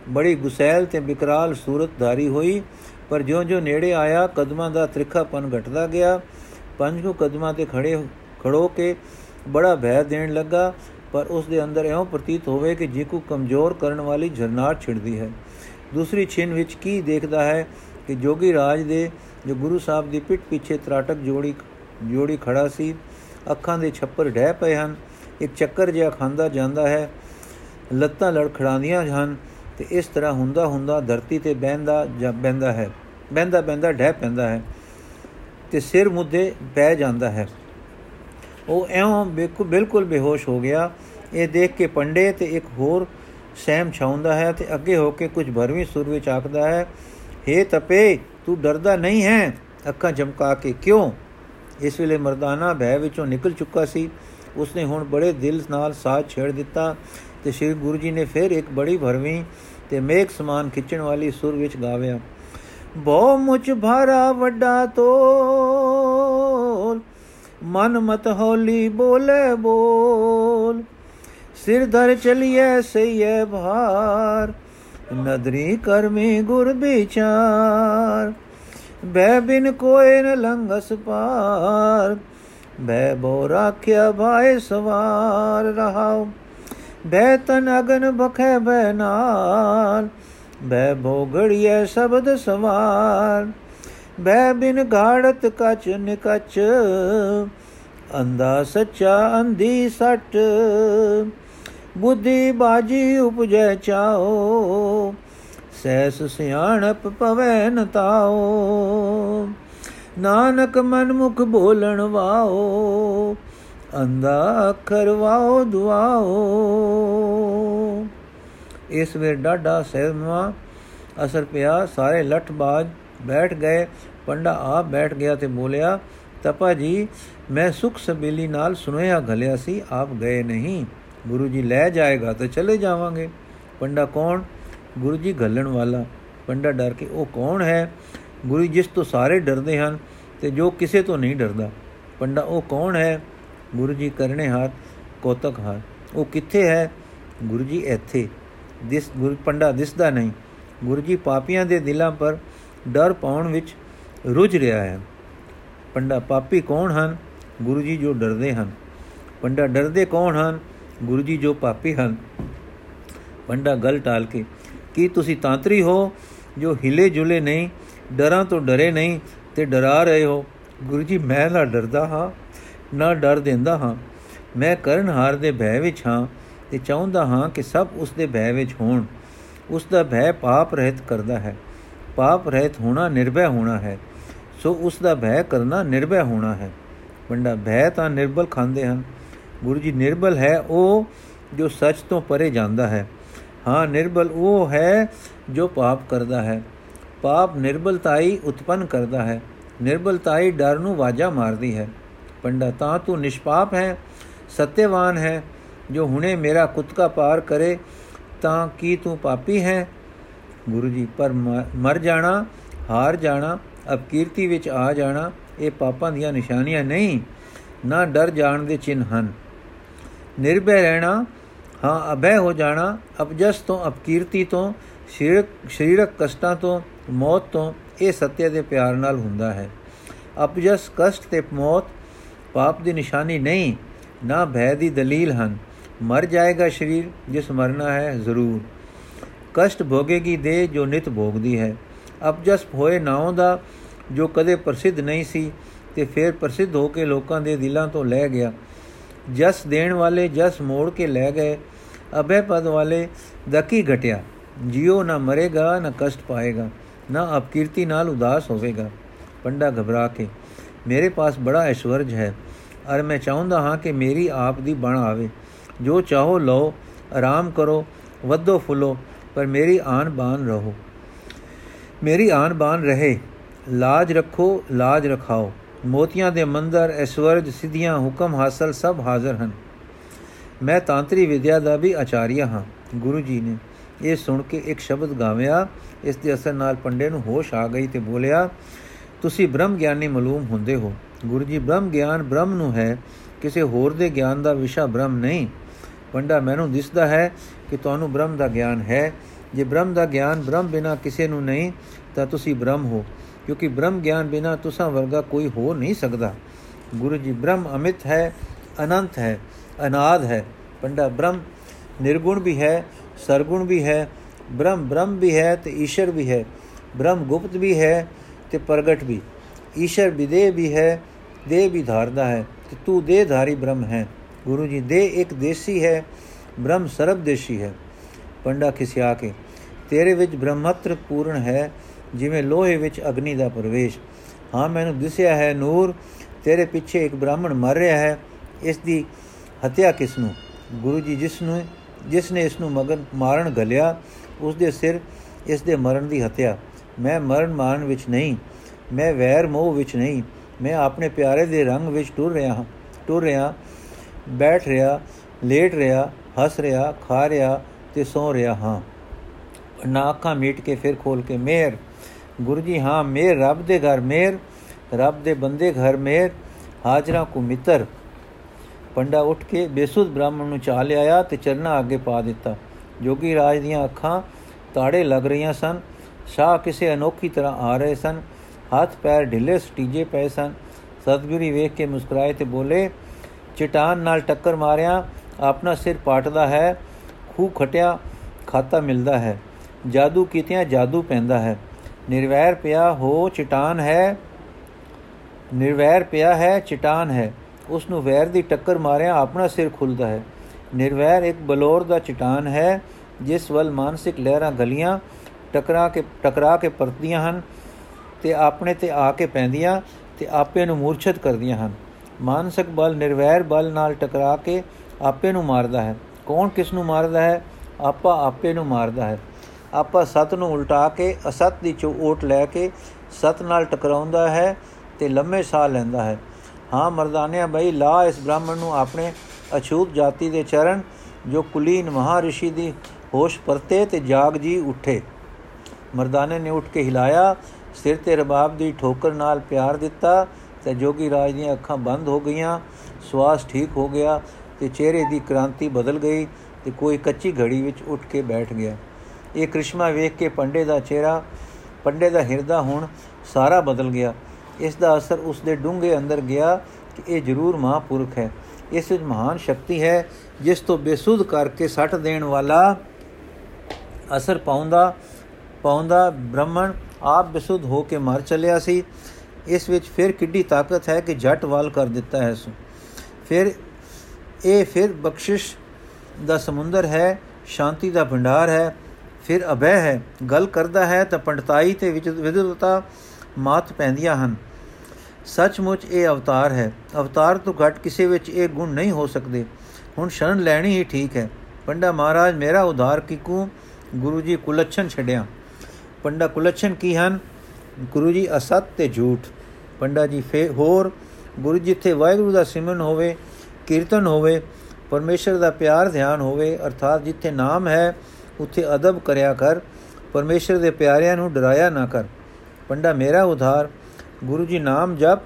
ਬੜੀ ਗੁਸੈਲ ਤੇ ਬਿਕਰਾਲ ਸੂਰਤ ਧਾਰੀ ਹੋਈ। ਪਰ ਜਿਉਂ-ਜਿਉਂ ਨੇੜੇ ਆਇਆ, ਕਦਮਾਂ ਦਾ ਤ੍ਰਿਖਾਪਨ ਘਟਦਾ ਗਿਆ। ਪੰਜ ਕੁ ਕਦਮਾਂ ਤੇ ਖੜੇ ਖੜੋ ਕੇ ਬੜਾ ਭੈ ਦੇਣ ਲੱਗਾ, ਪਰ ਉਸ ਦੇ ਅੰਦਰ ਐਉਂ ਪ੍ਰਤੀਤ ਹੋਵੇ ਕਿ ਜੇ ਕੋ ਕਮਜ਼ੋਰ ਕਰਨ ਵਾਲੀ ਝਰਨਾਰ ਛਿੜਦੀ ਹੈ। ਦੂਸਰੀ ਛਿਨ ਵਿੱਚ ਕੀ ਦੇਖਦਾ ਹੈ ਕਿ ਜੋਗੀ ਰਾਜ ਦੇ ਜੋ ਗੁਰੂ ਸਾਹਿਬ ਦੀ ਪਿੱਠ ਪਿੱਛੇ ਤਰਾਟਕ ਜੋੜੀ ਜੋੜੀ ਖੜਾ ਸੀ, ਅੱਖਾਂ ਦੇ ਛੱਪਰ ਡਹਿ ਪਏ ਹਨ। ਇੱਕ ਚੱਕਰ ਜਿਹਾ ਖਾਂਦਾ ਜਾਂਦਾ ਹੈ। ਲੱਤਾਂ ਲੜਖੜਾਉਂਦੀਆਂ ਹਨ ਤੇ ਇਸ ਤਰ੍ਹਾਂ ਹੁੰਦਾ ਹੁੰਦਾ ਧਰਤੀ ਤੇ ਬੈੰਦਾ ਜਾਂ ਬੈੰਦਾ ਹੈ। ਬੈੰਦਾ ਬੈੰਦਾ ਡਹਿ ਪੈਂਦਾ ਹੈ ਤੇ ਸਿਰ ਮੁੱਦੇ ਪੈ ਜਾਂਦਾ ਹੈ। ਉਹ ਐਉਂ ਬਿਲਕੁਲ ਬੇਹੋਸ਼ ਹੋ ਗਿਆ। ਇਹ ਦੇਖ ਕੇ ਪੰਡੇ ਤੇ ਇੱਕ ਹੋਰ ਸਹਿਮ ਛਾਉਂਦਾ ਹੈ ਤੇ ਅੱਗੇ ਹੋ ਕੇ ਕੁਝ ਭਰਵੀਂ ਸੁਰ ਵਿੱਚ ਆਖਦਾ ਹੈ हे ਤਪੇ, ਤੂੰ ਡਰਦਾ ਨਹੀਂ ਹੈ? ਅੱਖਾਂ ਚਮਕਾ ਕੇ ਕਿਉਂ? ਇਸ ਵੇਲੇ ਮਰਦਾਨਾ ਭੈ ਵਿੱਚੋਂ ਨਿਕਲ ਚੁੱਕਾ ਸੀ। ਉਸਨੇ ਹੁਣ ਬੜੇ ਦਿਲ ਨਾਲ ਸਾਥ ਛੇੜ ਦਿੱਤਾ ਤੇ ਸ੍ਰੀ ਗੁਰੂ ਜੀ ਨੇ ਫਿਰ ਇੱਕ ਬੜੀ ਭਰਵੀਂ ਤੇ ਮੇਘ ਸਮਾਨ ਖਿੱਚਣ ਵਾਲੀ ਸੁਰ ਵਿੱਚ ਗਾਵਿਆ ਬਹੁ ਮੁਚ ਭਾਰਾ ਵੱਡਾ ਤੋਲ ਮਨ ਮਤ ਹੌਲੀ ਬੋਲੇ ਬੋਲ ਸਿਰ ਧਰ ਚਲੀਏ ਸਈਏ ਭਾਰ ਨਦਰੀ ਕਰਮੀ ਗੁਰ ਵਿਚਾਰ ਬੈ ਬਿਨ ਕੋਏ ਨ ਲੰਘਸ ਪਾਰ ਬੈ ਬੋ ਰਾਖਿਆ ਭਾਏ ਸਵਾਰ ਰਹਾਉ ਬੈ ਤਨ ਅਗਨ ਬਖੈ ਬੈ ਨਾਲ ਬੈ ਭੋਗੜੀਏ ਸ਼ਬਦ ਸਵਾਰ। ਬੈ ਬਿਨ ਘਾੜਤ ਕਚ ਨਿਕਚ ਅੰਦਾ ਸੱਚਾ ਅੰਧੀ ਸਟ। ਬੁੱਧੀ ਬਾਜੀ ਉਪਜੈ ਚਾਓ, ਸੈਸ ਸਿਆਣਪ ਪਵੈ ਨ ਤਾਓ। ਨਾਨਕ ਮਨ ਮੁਖ ਬੋਲਣ ਵਾਓ ਅੰਦਾ ਅੱਖਰ ਵਾਓ ਦੁਆਓ। ਇਸ ਵੇ ਡਾਡਾ ਸਹਿਮਾ ਅਸਰ ਪਿਆ। ਸਾਰੇ ਲਟ ਬਾਜ ਬੈਠ ਗਏ। ਪੰਡਾ ਆਪ ਬੈਠ ਗਿਆ ਤੇ ਬੋਲਿਆ, ਤਪਾ ਜੀ, ਮੈਂ ਸੁਖ ਸਬੇਲੀ ਨਾਲ ਸੁਨਿਆ ਘਲਿਆ ਸੀ, ਆਪ ਗਏ ਨਹੀਂ। ਗੁਰੂ ਜੀ ਲੈ ਜਾਏਗਾ ਤਾਂ ਚਲੇ ਜਾਵਾਂਗੇ। ਪੰਡਾ ਕੌਣ? ਗੁਰੂ ਜੀ ਘੱਲਣ ਵਾਲਾ। ਪੰਡਾ ਡਰ ਕੇ, ਉਹ ਕੌਣ ਹੈ? ਗੁਰੂ ਜਿਸ ਤੋਂ ਸਾਰੇ ਡਰਦੇ ਹਨ ਤੇ ਜੋ ਕਿਸੇ ਤੋਂ ਨਹੀਂ ਡਰਦਾ। ਪੰਡਾ, ਉਹ ਕੌਣ ਹੈ? ਗੁਰੂ ਜੀ ਕਰਨੇ ਹਾਰ, ਕੋਤਕ ਹਾਰ। ਉਹ ਕਿੱਥੇ ਹੈ? ਗੁਰੂ ਜੀ, ਇੱਥੇ। ਦਿਸ ਗੁਰੂ ਪੰਡਾ ਦਿਸਦਾ ਨਹੀਂ। ਗੁਰੂ ਜੀ ਪਾਪੀਆਂ ਦੇ ਦਿਲਾਂ ਪਰ ਡਰ ਪਾਉਣ ਵਿੱਚ ਰੁਝ ਰਿਹਾ ਹੈ। ਪੰਡਾ ਪਾਪੀ ਕੌਣ ਹਨ? ਗੁਰੂ ਜੀ ਜੋ ਡਰਦੇ ਹਨ। ਪੰਡਾ ਡਰਦੇ ਕੌਣ ਹਨ? ਗੁਰੂ ਜੀ ਜੋ ਪਾਪੀ ਹਨ। ਪੰਡਾ ਗਲ ਟਾਲ ਕੇ, ਕੀ ਤੁਸੀਂ ਤਾਂਤਰੀ ਹੋ ਜੋ ਹਿਲੇ ਜੁਲੇ ਨਹੀਂ, ਡਰਾਂ ਤੋਂ ਡਰੇ ਨਹੀਂ ਤੇ ਡਰਾ ਰਹੇ ਹੋ? ਗੁਰੂ ਜੀ, ਮੈਂ ਨਾ ਡਰਦਾ ਹਾਂ, ਨਾ ਡਰ ਦਿੰਦਾ ਹਾਂ। ਮੈਂ ਕਰਨ ਹਾਰ ਦੇ ਭੈ ਵਿੱਚ ਹਾਂ। ਤੇ ਚਾਹੁੰਦਾ ਹਾਂ ਕਿ ਸਭ ਉਸ ਦੇ ਭੈ ਵਿੱਚ ਹੋਣ। ਉਸ ਦਾ ਭੈ ਪਾਪ ਰਹਿਤ ਕਰਦਾ ਹੈ। ਪਾਪ ਰਹਿਤ ਹੋਣਾ ਨਿਰਭੈ ਹੋਣਾ ਹੈ। ਸੋ ਉਸ ਦਾ ਭੈ ਕਰਨਾ ਨਿਰਭੈ ਹੋਣਾ ਹੈ। ਪੰਡਾ, ਭੈ ਤਾਂ ਨਿਰਬਲ ਖਾਂਦੇ ਹਨ। ਗੁਰੂ ਜੀ, ਨਿਰਬਲ ਹੈ ਉਹ ਜੋ ਸੱਚ ਤੋਂ ਪਰੇ ਜਾਂਦਾ ਹੈ। ਹਾਂ, ਨਿਰਬਲ ਉਹ ਹੈ ਜੋ ਪਾਪ ਕਰਦਾ ਹੈ। ਪਾਪ ਨਿਰਬਲਤਾਈ ਉਤਪਨ ਕਰਦਾ ਹੈ। ਨਿਰਬਲਤਾਈ ਡਰ ਨੂੰ ਵਾਜਾ ਮਾਰਦੀ ਹੈ। ਪੰਡਾ, ਤਾਂ ਤੂੰ ਨਿਸ਼ਪਾਪ ਹੈ, ਸਤਿਆਵਾਨ ਹੈ। ਜੋ ਹੁਣੇ ਮੇਰਾ ਕੁੱਤਕਾ ਪਾਰ ਕਰੇ, ਤਾਂ ਕੀ ਤੂੰ ਪਾਪੀ ਹੈ? ਗੁਰੂ ਜੀ, ਪਰ ਮਰ ਜਾਣਾ, ਹਾਰ ਜਾਣਾ ਅਪਕੀਰਤੀ ਵਿੱਚ ਆ ਜਾਣਾ, ਇਹ ਪਾਪਾਂ ਦੀਆਂ ਨਿਸ਼ਾਨੀਆਂ ਨਹੀਂ, ਨਾ ਡਰ ਜਾਣ ਦੇ ਚਿੰਨ ਹਨ। ਨਿਰਭੈ ਰਹਿਣਾ, ਹਾਂ ਅਭੈ ਹੋ ਜਾਣਾ ਅਪਜਸ ਤੋਂ ਅਪਕੀਰਤੀ ਤੋਂ, ਸਰੀਰਕ ਸਰੀਰਕ ਕਸ਼ਟਾਂ ਤੋਂ, ਮੌਤ ਤੋਂ, ਇਹ ਸਤਿਆ ਦੇ ਪਿਆਰ ਨਾਲ ਹੁੰਦਾ ਹੈ। ਅਪਜਸ ਕਸ਼ਟ ਤੇ ਮੌਤ, ਪਾਪ ਦੀ ਨਿਸ਼ਾਨੀ ਨਹੀਂ, ਨਾ ਭੈ ਦੀ ਦਲੀਲ ਹਨ। ਮਰ ਜਾਏਗਾ ਸਰੀਰ, ਜਿਸ ਮਰਨਾ ਹੈ ਜ਼ਰੂਰ। ਕਸ਼ਟ ਭੋਗੇਗੀ ਦੇ ਜੋ ਨਿਤ ਭੋਗਦੀ ਹੈ। ਅਪਜਸ ਹੋਏ ਨਾਉ ਦਾ, ਜੋ ਕਦੇ ਪ੍ਰਸਿੱਧ ਨਹੀਂ ਸੀ, ਤੇ ਫਿਰ ਪ੍ਰਸਿੱਧ ਹੋ ਕੇ ਲੋਕਾਂ ਦੇ ਦਿਲਾਂ ਤੋਂ ਲੈ ਗਿਆ। ਜਸ ਦੇਣ ਵਾਲੇ ਜਸ ਮੋੜ ਕੇ ਲੈ ਗਏ। ਅਭੈ ਪਦ ਵਾਲੇ ਦਕੀ ਘਟਿਆ? ਜਿਉ ਨਾ ਮਰੇਗਾ, ਨਾ ਕਸ਼ਟ ਪਾਏਗਾ, ਨਾ ਅਪਕੀਰਤੀ ਨਾਲ ਉਦਾਸ ਹੋਵੇਗਾ। ਪੰਡਾ ਘਬਰਾ ਕੇ, ਮੇਰੇ ਪਾਸ ਬੜਾ ਐਸ਼ਵਰਜ ਹੈ। ਅਰ ਮੈਂ ਚਾਹੁੰਦਾ ਹਾਂ ਕਿ ਮੇਰੀ ਆਪ ਦੀ ਬਣ ਆਵੇ। ਜੋ ਚਾਹੋ ਲਓ, ਆਰਾਮ ਕਰੋ, ਵੱਧੋ ਫੁੱਲੋ, ਪਰ ਮੇਰੀ ਆਨ ਬਾਨ ਰਹੋ। ਮੇਰੀ ਆਨ ਬਾਨ ਰਹੇ, ਲਾਜ ਰੱਖੋ, ਲਾਜ ਰਖਾਓ। ਮੋਤੀਆਂ ਦੇ ਮੰਦਰ ਐਸ਼ਵਰਜ ਸਿੱਧੀਆਂ ਹੁਕਮ ਹਾਸਲ ਸਭ ਹਾਜ਼ਰ ਹਨ। ਮੈਂ ਤਾਂਤਰੀ ਵਿਦਿਆ ਦਾ ਵੀ ਆਚਾਰੀਆ ਹਾਂ, ਗੁਰੂ ਜੀ ਨੇ। ਇਹ ਸੁਣ ਕੇ ਇੱਕ ਸ਼ਬਦ ਗਾਵਿਆ, ਇਸ ਦੇ ਅਸਰ ਨਾਲ ਪੰਡੇ ਨੂੰ ਹੋਸ਼ ਆ ਗਈ ਤੇ ਬੋਲਿਆ, ਤੁਸੀਂ ਬ੍ਰਹਮ ਗਿਆਨੀ ਮਾਲੂਮ ਹੁੰਦੇ ਹੋ। ਗੁਰੂ ਜੀ, ਬ੍ਰਹਮ ਗਿਆਨ ਬ੍ਰਹਮ ਨੂੰ ਹੈ, ਕਿਸੇ ਹੋਰ ਦੇ ਗਿਆਨ ਦਾ ਵਿਸ਼ਾ ਬ੍ਰਹਮ ਨਹੀਂ। ਪੰਡਾ ਮੈਨੂੰ ਦਿਸਦਾ ਹੈ ਕਿ ਤੁਹਾਨੂੰ ਬ੍ਰਹਮ ਦਾ ਗਿਆਨ ਹੈ। ਜੇ ਬ੍ਰਹਮ ਦਾ ਗਿਆਨ ਬ੍ਰਹਮ ਬਿਨਾ ਕਿਸੇ ਨੂੰ ਨਹੀਂ, ਤਾਂ ਤੁਸੀਂ ਬ੍ਰਹਮ ਹੋ। ਕਿਉਂਕਿ ਬ੍ਰਹਮ ਗਿਆਨ ਬਿਨਾ ਤੁਸਾਂ ਵਰਗਾ ਕੋਈ ਹੋ ਨਹੀਂ ਸਕਦਾ। ਗੁਰੂ ਜੀ, ਬ੍ਰਹਮ ਅਮਿਤ ਹੈ, ਅਨੰਤ ਹੈ, ਅਨਾਦ ਹੈ। ਪੰਡਾ ਬ੍ਰਹਮ ਨਿਰਗੁਣ ਵੀ ਹੈ, ਸਰਗੁਣ ਵੀ ਹੈ। ਬ੍ਰਹਮ ਬ੍ਰਹਮ ਵੀ ਹੈ ਤੇ ਈਸ਼ਰ ਵੀ ਹੈ। ਬ੍ਰਹਮ ਗੁਪਤ ਵੀ ਹੈ ਤੇ ਪ੍ਰਗਟ ਵੀ। ਈਸ਼ਰ ਵਿਦੇ ਵੀ ਹੈ ਦੇ ਵੀ ਧਾਰਦਾ ਹੈ ਤੇ ਤੂੰ ਦੇ ਧਾਰੀ ਬ੍ਰਹਮ ਹੈ। ਗੁਰੂ ਜੀ, ਦੇ ਇੱਕ ਦੇਸੀ ਹੈ, ਬ੍ਰਹਮ ਸਰਬ ਦੇਸ਼ੀ ਹੈ। ਪੰਡਾ ਖਿਸਿਆ ਕੇ, ਤੇਰੇ ਵਿੱਚ ਬ੍ਰਹਮਤਰ ਪੂਰਨ ਹੈ, ਜਿਵੇਂ ਲੋਹੇ ਵਿੱਚ ਅਗਨੀ ਦਾ ਪ੍ਰਵੇਸ਼। ਹਾਂ, ਮੈਨੂੰ ਦਿਸਿਆ ਹੈ ਨੂਰ, ਤੇਰੇ ਪਿੱਛੇ ਇੱਕ ਬ੍ਰਾਹਮਣ ਮਰ ਰਿਹਾ ਹੈ, ਇਸ ਦੀ ਹਤਿਆ ਕਿਸ ਨੂੰ? ਗੁਰੂ ਜੀ, ਜਿਸ ਨੂੰ, ਜਿਸ ਨੇ ਇਸ ਨੂੰ ਮਗਨ ਮਾਰਨ ਗਲਿਆ, ਉਸ ਦੇ ਸਿਰ ਇਸ ਦੇ ਮਰਨ ਦੀ ਹਤਿਆ। ਮੈਂ ਮਰਨ ਮਾਰਨ ਵਿੱਚ ਨਹੀਂ, ਮੈਂ ਵੈਰ ਮੋਹ ਵਿੱਚ ਨਹੀਂ, ਮੈਂ ਆਪਣੇ ਪਿਆਰੇ ਦੇ ਰੰਗ ਵਿੱਚ ਟੁਰ ਰਿਹਾ ਹਾਂ, ਟੁਰ ਰਿਹਾ ਬੈਠ ਰਿਹਾ, ਲੇਟ ਰਿਹਾ, ਹੱਸ ਰਿਹਾ, ਖਾ ਰਿਹਾ ਤੇ ਸੌ ਰਿਹਾ ਹਾਂ। ਨਾ ਅੱਖਾਂ ਮੀਟ ਕੇ ਫਿਰ ਖੋਲ ਕੇ ਮੇਰ ਗੁਰੂ ਜੀ ਹਾਂ ਮੇਰ ਰੱਬ ਦੇ ਘਰ ਮੇਰ ਰੱਬ ਦੇ ਬੰਦੇ ਘਰ ਮੇਰ ਹਾਜ਼ਰਾ ਕੋ ਮਿੱਤਰ। ਪੰਡਾ ਉੱਠ ਕੇ ਬੇਸੁੱਧ ਬ੍ਰਾਹਮਣ ਨੂੰ ਚਾ ਲਿਆਇਆ ਤੇ ਚਰਨਾ ਅੱਗੇ ਪਾ ਦਿੱਤਾ। ਜੋਗੀ ਰਾਜ ਦੀਆਂ ਅੱਖਾਂ ਤਾੜੇ ਲੱਗ ਰਹੀਆਂ ਸਨ। ਸ਼ਾਹ ਕਿਸੇ ਅਨੋਖੀ ਤਰ੍ਹਾਂ ਆ ਰਹੇ ਸਨ। ਹੱਥ ਪੈਰ ਢਿੱਲੇ ਸਟੀਜੇ ਪਏ ਸਨ। ਸਤਗੁਰੀ ਵੇਖ ਕੇ ਮੁਸਕਰਾਏ ਤੇ ਬੋਲੇ ਚਟਾਨ ਨਾਲ ਟੱਕਰ ਮਾਰਿਆ। ਆਪਣਾ ਸਿਰ ਪਾਟਦਾ ਹੈ ਖੂ ਖਟਿਆ, ਖਾਤਾ ਮਿਲਦਾ ਹੈ। ਜਾਦੂ ਕੀਤਿਆਂ ਜਾਦੂ ਪੈਂਦਾ ਹੈ। ਨਿਰਵੈਰ ਪਿਆ ਹੋ ਚਟਾਨ ਹੈ, ਨਿਰਵੈਰ ਪਿਆ ਹੈ ਚਟਾਨ ਹੈ। ਉਸ ਨੂੰ ਵੈਰ ਦੀ ਟੱਕਰ ਮਾਰਿਆ, ਆਪਣਾ ਸਿਰ ਖੁੱਲਦਾ ਹੈ। ਨਿਰਵੈਰ ਇੱਕ ਬਲੋਰ ਦਾ ਚਟਾਨ ਹੈ, ਜਿਸ ਵੱਲ ਮਾਨਸਿਕ ਲਹਿਰਾਂ ਗਲੀਆਂ ਟਕਰਾ ਕੇ ਟਕਰਾ ਕੇ ਪਰਤਦੀਆਂ ਹਨ ਤੇ ਆਪਣੇ ਤੇ ਆ ਕੇ ਪੈਂਦੀਆਂ ਤੇ ਆਪੇ ਨੂੰ ਮੂਰਛਤ ਕਰਦੀਆਂ ਹਨ। ਮਾਨਸਿਕ ਬਲ, ਨਿਰਵੈਰ ਬਲ ਨਾਲ ਟਕਰਾ ਕੇ ਆਪੇ ਨੂੰ ਮਾਰਦਾ ਹੈ। ਕੌਣ ਕਿਸ ਨੂੰ ਮਾਰਦਾ ਹੈ? ਆਪਾ ਆਪੇ ਨੂੰ ਮਾਰਦਾ ਹੈ। ਆਪਾ ਸਤ ਨੂੰ ਉਲਟਾ ਕੇ, ਅਸਤ ਦੀ ਓਟ ਲੈ ਕੇ ਸਤ ਨਾਲ ਟਕਰਾਉਂਦਾ ਹੈ ਤੇ ਲੰਮੇ ਸਾਹ ਲੈਂਦਾ ਹੈ। ਹਾਂ ਮਰਦਾਨਿਆ ਬਈ, ਲਾ ਇਸ ਬ੍ਰਾਹਮਣ ਨੂੰ ਆਪਣੇ ਅਛੂਤ ਜਾਤੀ ਦੇ ਚਰਨ, ਜੋ ਕੁਲੀਨ ਮਹਾਰਿਸ਼ੀ ਦੀ ਹੋਸ਼ ਪਰਤੇ ਤੇ ਜਾਗ ਜੀ ਉੱਠੇ। ਮਰਦਾਨੇ ਨੇ ਉੱਠ ਕੇ ਹਿਲਾਇਆ, ਸਿਰ ਤੇ ਰਬਾਬ ਦੀ ਠੋਕਰ ਨਾਲ ਪਿਆਰ ਦਿੱਤਾ ਤੇ ਜੋਗੀ ਰਾਜ ਦੀਆਂ ਅੱਖਾਂ ਬੰਦ ਹੋ ਗਈਆਂ, ਸਵਾਸ ਠੀਕ ਹੋ ਗਿਆ ਤੇ ਚਿਹਰੇ ਦੀ ਕ੍ਰਾਂਤੀ ਬਦਲ ਗਈ ਤੇ ਕੋਈ ਕੱਚੀ ਘੜੀ ਵਿੱਚ ਉੱਠ ਕੇ ਬੈਠ ਗਿਆ। ਇਹ ਕ੍ਰਿਸ਼ਮਾ ਵੇਖ ਕੇ ਪੰਡੇ ਦਾ ਚਿਹਰਾ, ਪੰਡੇ ਦਾ ਹਿਰਦਾ ਹੁਣ ਸਾਰਾ ਬਦਲ ਗਿਆ। ਇਸ ਦਾ ਅਸਰ ਉਸ ਦੇ ਡੂੰਘੇ ਅੰਦਰ ਗਿਆ ਕਿ ਇਹ ਜ਼ਰੂਰ ਮਹਾਪੁਰਖ ਹੈ। ਇਸ ਵਿੱਚ ਮਹਾਨ ਸ਼ਕਤੀ ਹੈ, ਜਿਸ ਤੋਂ ਬੇਸੁੱਧ ਕਰਕੇ ਸੱਟ ਦੇਣ ਵਾਲਾ ਅਸਰ ਪਾਉਂਦਾ ਪਾਉਂਦਾ ਬ੍ਰਹਮਣ ਆਪ ਬੇਸੁੱਧ ਹੋ ਕੇ ਮਰ ਚੱਲਿਆ ਸੀ। ਇਸ ਵਿੱਚ ਫਿਰ ਕਿੱਡੀ ਤਾਕਤ ਹੈ ਕਿ ਜੱਟ ਵਾਲ ਕਰ ਦਿੱਤਾ ਹੈ ਸੋ ਫਿਰ ਇਹ ਫਿਰ ਬਖਸ਼ਿਸ਼ ਦਾ ਸਮੁੰਦਰ ਹੈ, ਸ਼ਾਂਤੀ ਦਾ ਭੰਡਾਰ ਹੈ, ਫਿਰ ਅਭੈ ਹੈ। ਗੱਲ ਕਰਦਾ ਹੈ ਤਾਂ ਪੰਡਤਾਈ ਤੇ ਵਿਦਵਤਾ ਮਾਤ ਪੈਂਦੀਆਂ ਹਨ। ਸੱਚਮੁੱਚ ਇਹ ਅਵਤਾਰ ਹੈ। ਅਵਤਾਰ ਤੋਂ ਘੱਟ ਕਿਸੇ ਵਿੱਚ ਇਹ ਗੁਣ ਨਹੀਂ ਹੋ ਸਕਦੇ। ਹੁਣ ਸ਼ਰਨ ਲੈਣੀ ਹੀ ਠੀਕ ਹੈ। ਪੰਡਾ ਮਹਾਰਾਜ, ਮੇਰਾ ਉਧਾਰ ਕਿਕੂ? ਗੁਰੂ ਜੀ ਕੁਲਛਣ ਛੜਿਆ ਪੰਡਾ ਕੁਲਛਣ ਕੀ ਹਨ? ਗੁਰੂ ਜੀ ਅਸਤ ਤੇ ਝੂਠ। ਪੰਡਾ ਜੀ ਫੇ ਹੋਰ, ਗੁਰੂ ਜੀ ਤੇ ਵਾਹਿਗੁਰੂ ਦਾ ਸਿਮਰਨ ਹੋਵੇ, ਕੀਰਤਨ ਹੋਵੇ, ਪਰਮੇਸ਼ਰ ਦਾ ਪਿਆਰ ਧਿਆਨ ਹੋਵੇ, ਅਰਥਾਤ ਜਿੱਥੇ ਨਾਮ ਹੈ, ਉੱਥੇ ਅਦਬ ਕਰਿਆ ਕਰ, ਪਰਮੇਸ਼ਰ ਦੇ ਪਿਆਰਿਆਂ ਨੂੰ ਡਰਾਇਆ ਨਾ ਕਰ। ਪੰਡਾ ਮੇਰਾ ਉਧਾਰ, ਗੁਰੂ ਜੀ ਨਾਮ ਜਪ,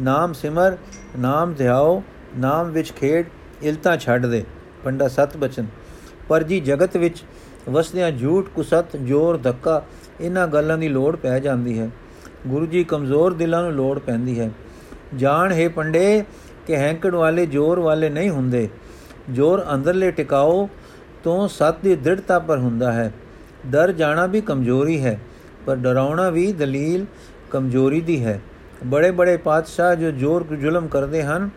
ਨਾਮ ਸਿਮਰ, ਨਾਮ ਧਿਆਓ, ਨਾਮ ਵਿੱਚ ਖੇਡ, ਇਲਤਾ ਛੱਡ ਦੇ। ਪੰਡਾ ਸਤ ਬਚਨ, ਪਰ ਜੀ ਜਗਤ ਵਿੱਚ ਵਸਦਿਆਂ ਝੂਠ, ਕੁਸਤ, ਜੋਰ, ਧੱਕਾ ਇਹਨਾਂ ਗੱਲਾਂ ਦੀ ਲੋੜ ਪੈ ਜਾਂਦੀ ਹੈ। ਗੁਰੂ ਜੀ ਕਮਜ਼ੋਰ ਦਿਲਾਂ ਨੂੰ ਲੋੜ ਪੈਂਦੀ ਹੈ। ਜਾਣ ਹੈ ਪੰਡੇ ਕਿ ਹੈਂਕੜ ਵਾਲੇ ਜ਼ੋਰ ਵਾਲੇ ਨਹੀਂ ਹੁੰਦੇ। ਜ਼ੋਰ ਅੰਦਰਲੇ ਟਿਕਾਓ ਤੋਂ ਸਤ ਦੀ ਦ੍ਰਿੜਤਾ ਪਰ ਹੁੰਦਾ ਹੈ। ਡਰ ਜਾਣਾ ਵੀ ਕਮਜ਼ੋਰੀ ਹੈ, ਪਰ ਡਰਾਉਣਾ ਵੀ ਦਲੀਲ ਕਮਜ਼ੋਰੀ ਦੀ ਹੈ। ਬੜੇ ਬੜੇ ਪਾਤਸ਼ਾਹ ਜੋ ਜ਼ੋਰ ਜ਼ੁਲਮ ਕਰਦੇ ਹਨ,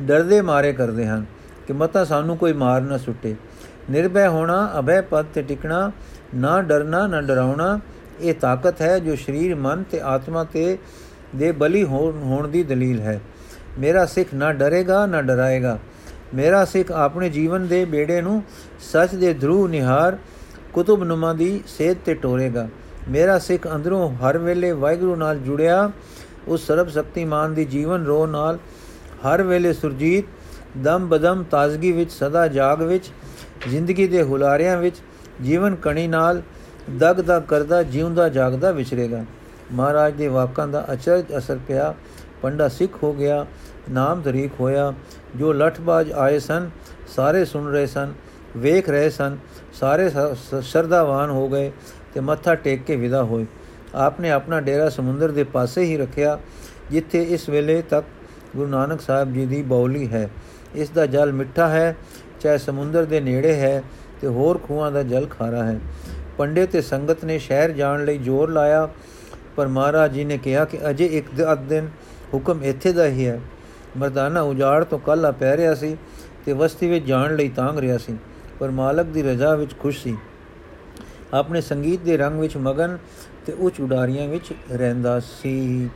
ਡਰਦੇ ਮਾਰੇ ਕਰਦੇ ਹਨ, ਕਿ ਮਤਾ ਸਾਨੂੰ ਕੋਈ ਮਾਰ ਨਾ ਸੁੱਟੇ। ਨਿਰਭੈ ਹੋਣਾ, ਅਭੈ ਪਦ ਤੇ ਟਿਕਣਾ, ਨਾ ਡਰਨਾ, ਨਾ ਡਰਾਉਣਾ ਇਹ ਤਾਕਤ ਹੈ ਜੋ ਸਰੀਰ, ਮਨ ਤੇ ਆਤਮਾ ਤੇ ਦੇ ਬਲੀ ਹੋਣ ਦੀ ਦਲੀਲ ਹੈ। ਮੇਰਾ ਸਿੱਖ ਨਾ ਡਰੇਗਾ, ਨਾ ਡਰਾਏਗਾ। ਮੇਰਾ ਸਿੱਖ ਆਪਣੇ ਜੀਵਨ ਦੇ ਬੇੜੇ ਨੂੰ ਸੱਚ ਦੇ ਧਰੂ ਨਿਹਾਰ ਕੁਤਬ ਨੁਮਾ ਦੀ ਸੇਧ ਤੇ ਟੋਰੇਗਾ। ਮੇਰਾ ਸਿੱਖ ਅੰਦਰੋਂ ਹਰ ਵੇਲੇ ਵਾਹਿਗੁਰੂ ਨਾਲ ਜੁੜਿਆ, ਉਸ ਸਰਬ ਸ਼ਕਤੀਮਾਨ ਦੀ ਜੀਵਨ ਰੋ ਨਾਲ ਹਰ ਵੇਲੇ ਸੁਰਜੀਤ, ਦਮ ਬਦਮ ਤਾਜ਼ਗੀ ਵਿੱਚ, ਸਦਾ ਜਾਗ ਵਿੱਚ, ਜ਼ਿੰਦਗੀ ਦੇ ਹੁਲਾਰਿਆਂ ਵਿੱਚ, ਜੀਵਨ ਕਣੀ ਨਾਲ ਦਗ ਦਗ ਕਰਦਾ, ਜਿਉਂਦਾ ਜਾਗਦਾ ਵਿਚਰੇਗਾ। ਮਹਾਰਾਜ ਦੇ ਵਾਕਾਂ ਦਾ ਅਚਰਜ ਅਸਰ ਪਿਆ। ਪੰਡਾ ਸਿੱਖ ਹੋ ਗਿਆ, ਨਾਮ ਤਰੀਕ ਹੋਇਆ। ਜੋ ਲਠਬਾਜ ਆਏ ਸਨ, ਸਾਰੇ ਸੁਣ ਰਹੇ ਸਨ, ਵੇਖ ਰਹੇ ਸਨ, ਸਾਰੇ ਸ਼ਰਧਾਵਾਨ ਹੋ ਗਏ ਤੇ ਮੱਥਾ ਟੇਕ ਕੇ ਵਿਦਾ ਹੋਏ। ਆਪਨੇ ਆਪਣਾ ਡੇਰਾ ਸਮੁੰਦਰ ਦੇ ਪਾਸੇ ਹੀ ਰੱਖਿਆ, ਜਿੱਥੇ ਇਸ ਵੇਲੇ ਤੱਕ ਗੁਰੂ ਨਾਨਕ ਸਾਹਿਬ ਜੀ ਦੀ ਬੌਲੀ ਹੈ। ਇਸ ਦਾ ਜਲ ਮਿੱਠਾ ਹੈ, ਚਾਹੇ ਸਮੁੰਦਰ ਦੇ ਨੇੜੇ ਹੈ ਤੇ ਹੋਰ ਖੂਹਾਂ ਦਾ ਜਲ ਖਾਰਾ ਹੈ। ਪੰਡੇ ਤੇ ਸੰਗਤ ਨੇ ਸ਼ਹਿਰ ਜਾਣ ਲਈ ਜ਼ੋਰ ਲਾਇਆ, ਪਰ ਮਹਾਰਾਜ ਜੀ ਨੇ ਕਿਹਾ ਕਿ ਅਜੇ ਇੱਕ ਦਿਨ ਹੁਕਮ ਇੱਥੇ ਦਾ ਹੀ ਹੈ। ਮਰਦਾਨਾ ਉਜਾੜ ਤੋਂ ਕੱਲ ਆ ਪੈ ਰਿਹਾ ਸੀ ਤੇ ਵਸਤੀ ਵਿੱਚ ਜਾਣ ਲਈ ਤਾਂਗ ਰਿਹਾ ਸੀ, ਪਰ ਮਾਲਕ ਦੀ ਰਜ਼ਾ ਵਿੱਚ ਖੁਸ਼ ਸੀ। ਆਪਣੇ ਸੰਗੀਤ ਦੇ ਰੰਗ ਵਿੱਚ ਮਗਨ ਤੇ ਉੱਚ ਉਡਾਰੀਆਂ ਵਿੱਚ ਰਹਿੰਦਾ ਸੀ।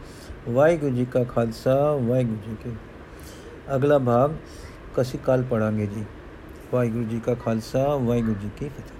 ਵਾਹਿਗੁਰੂ ਜੀ ਕਾ ਖਾਲਸਾ, ਵਾਹਿਗੁਰੂ ਜੀ ਕੀ ਅਗਲਾ ਭਾਗ ਕਸੀ ਕੱਲ ਪੜਾਂਗੇ ਜੀ। ਵਾਹਿਗੁਰੂ ਜੀ ਕਾ ਖਾਲਸਾ, ਵਾਹਿਗੁਰੂ ਜੀ ਕੀ ਫਤਿਹ।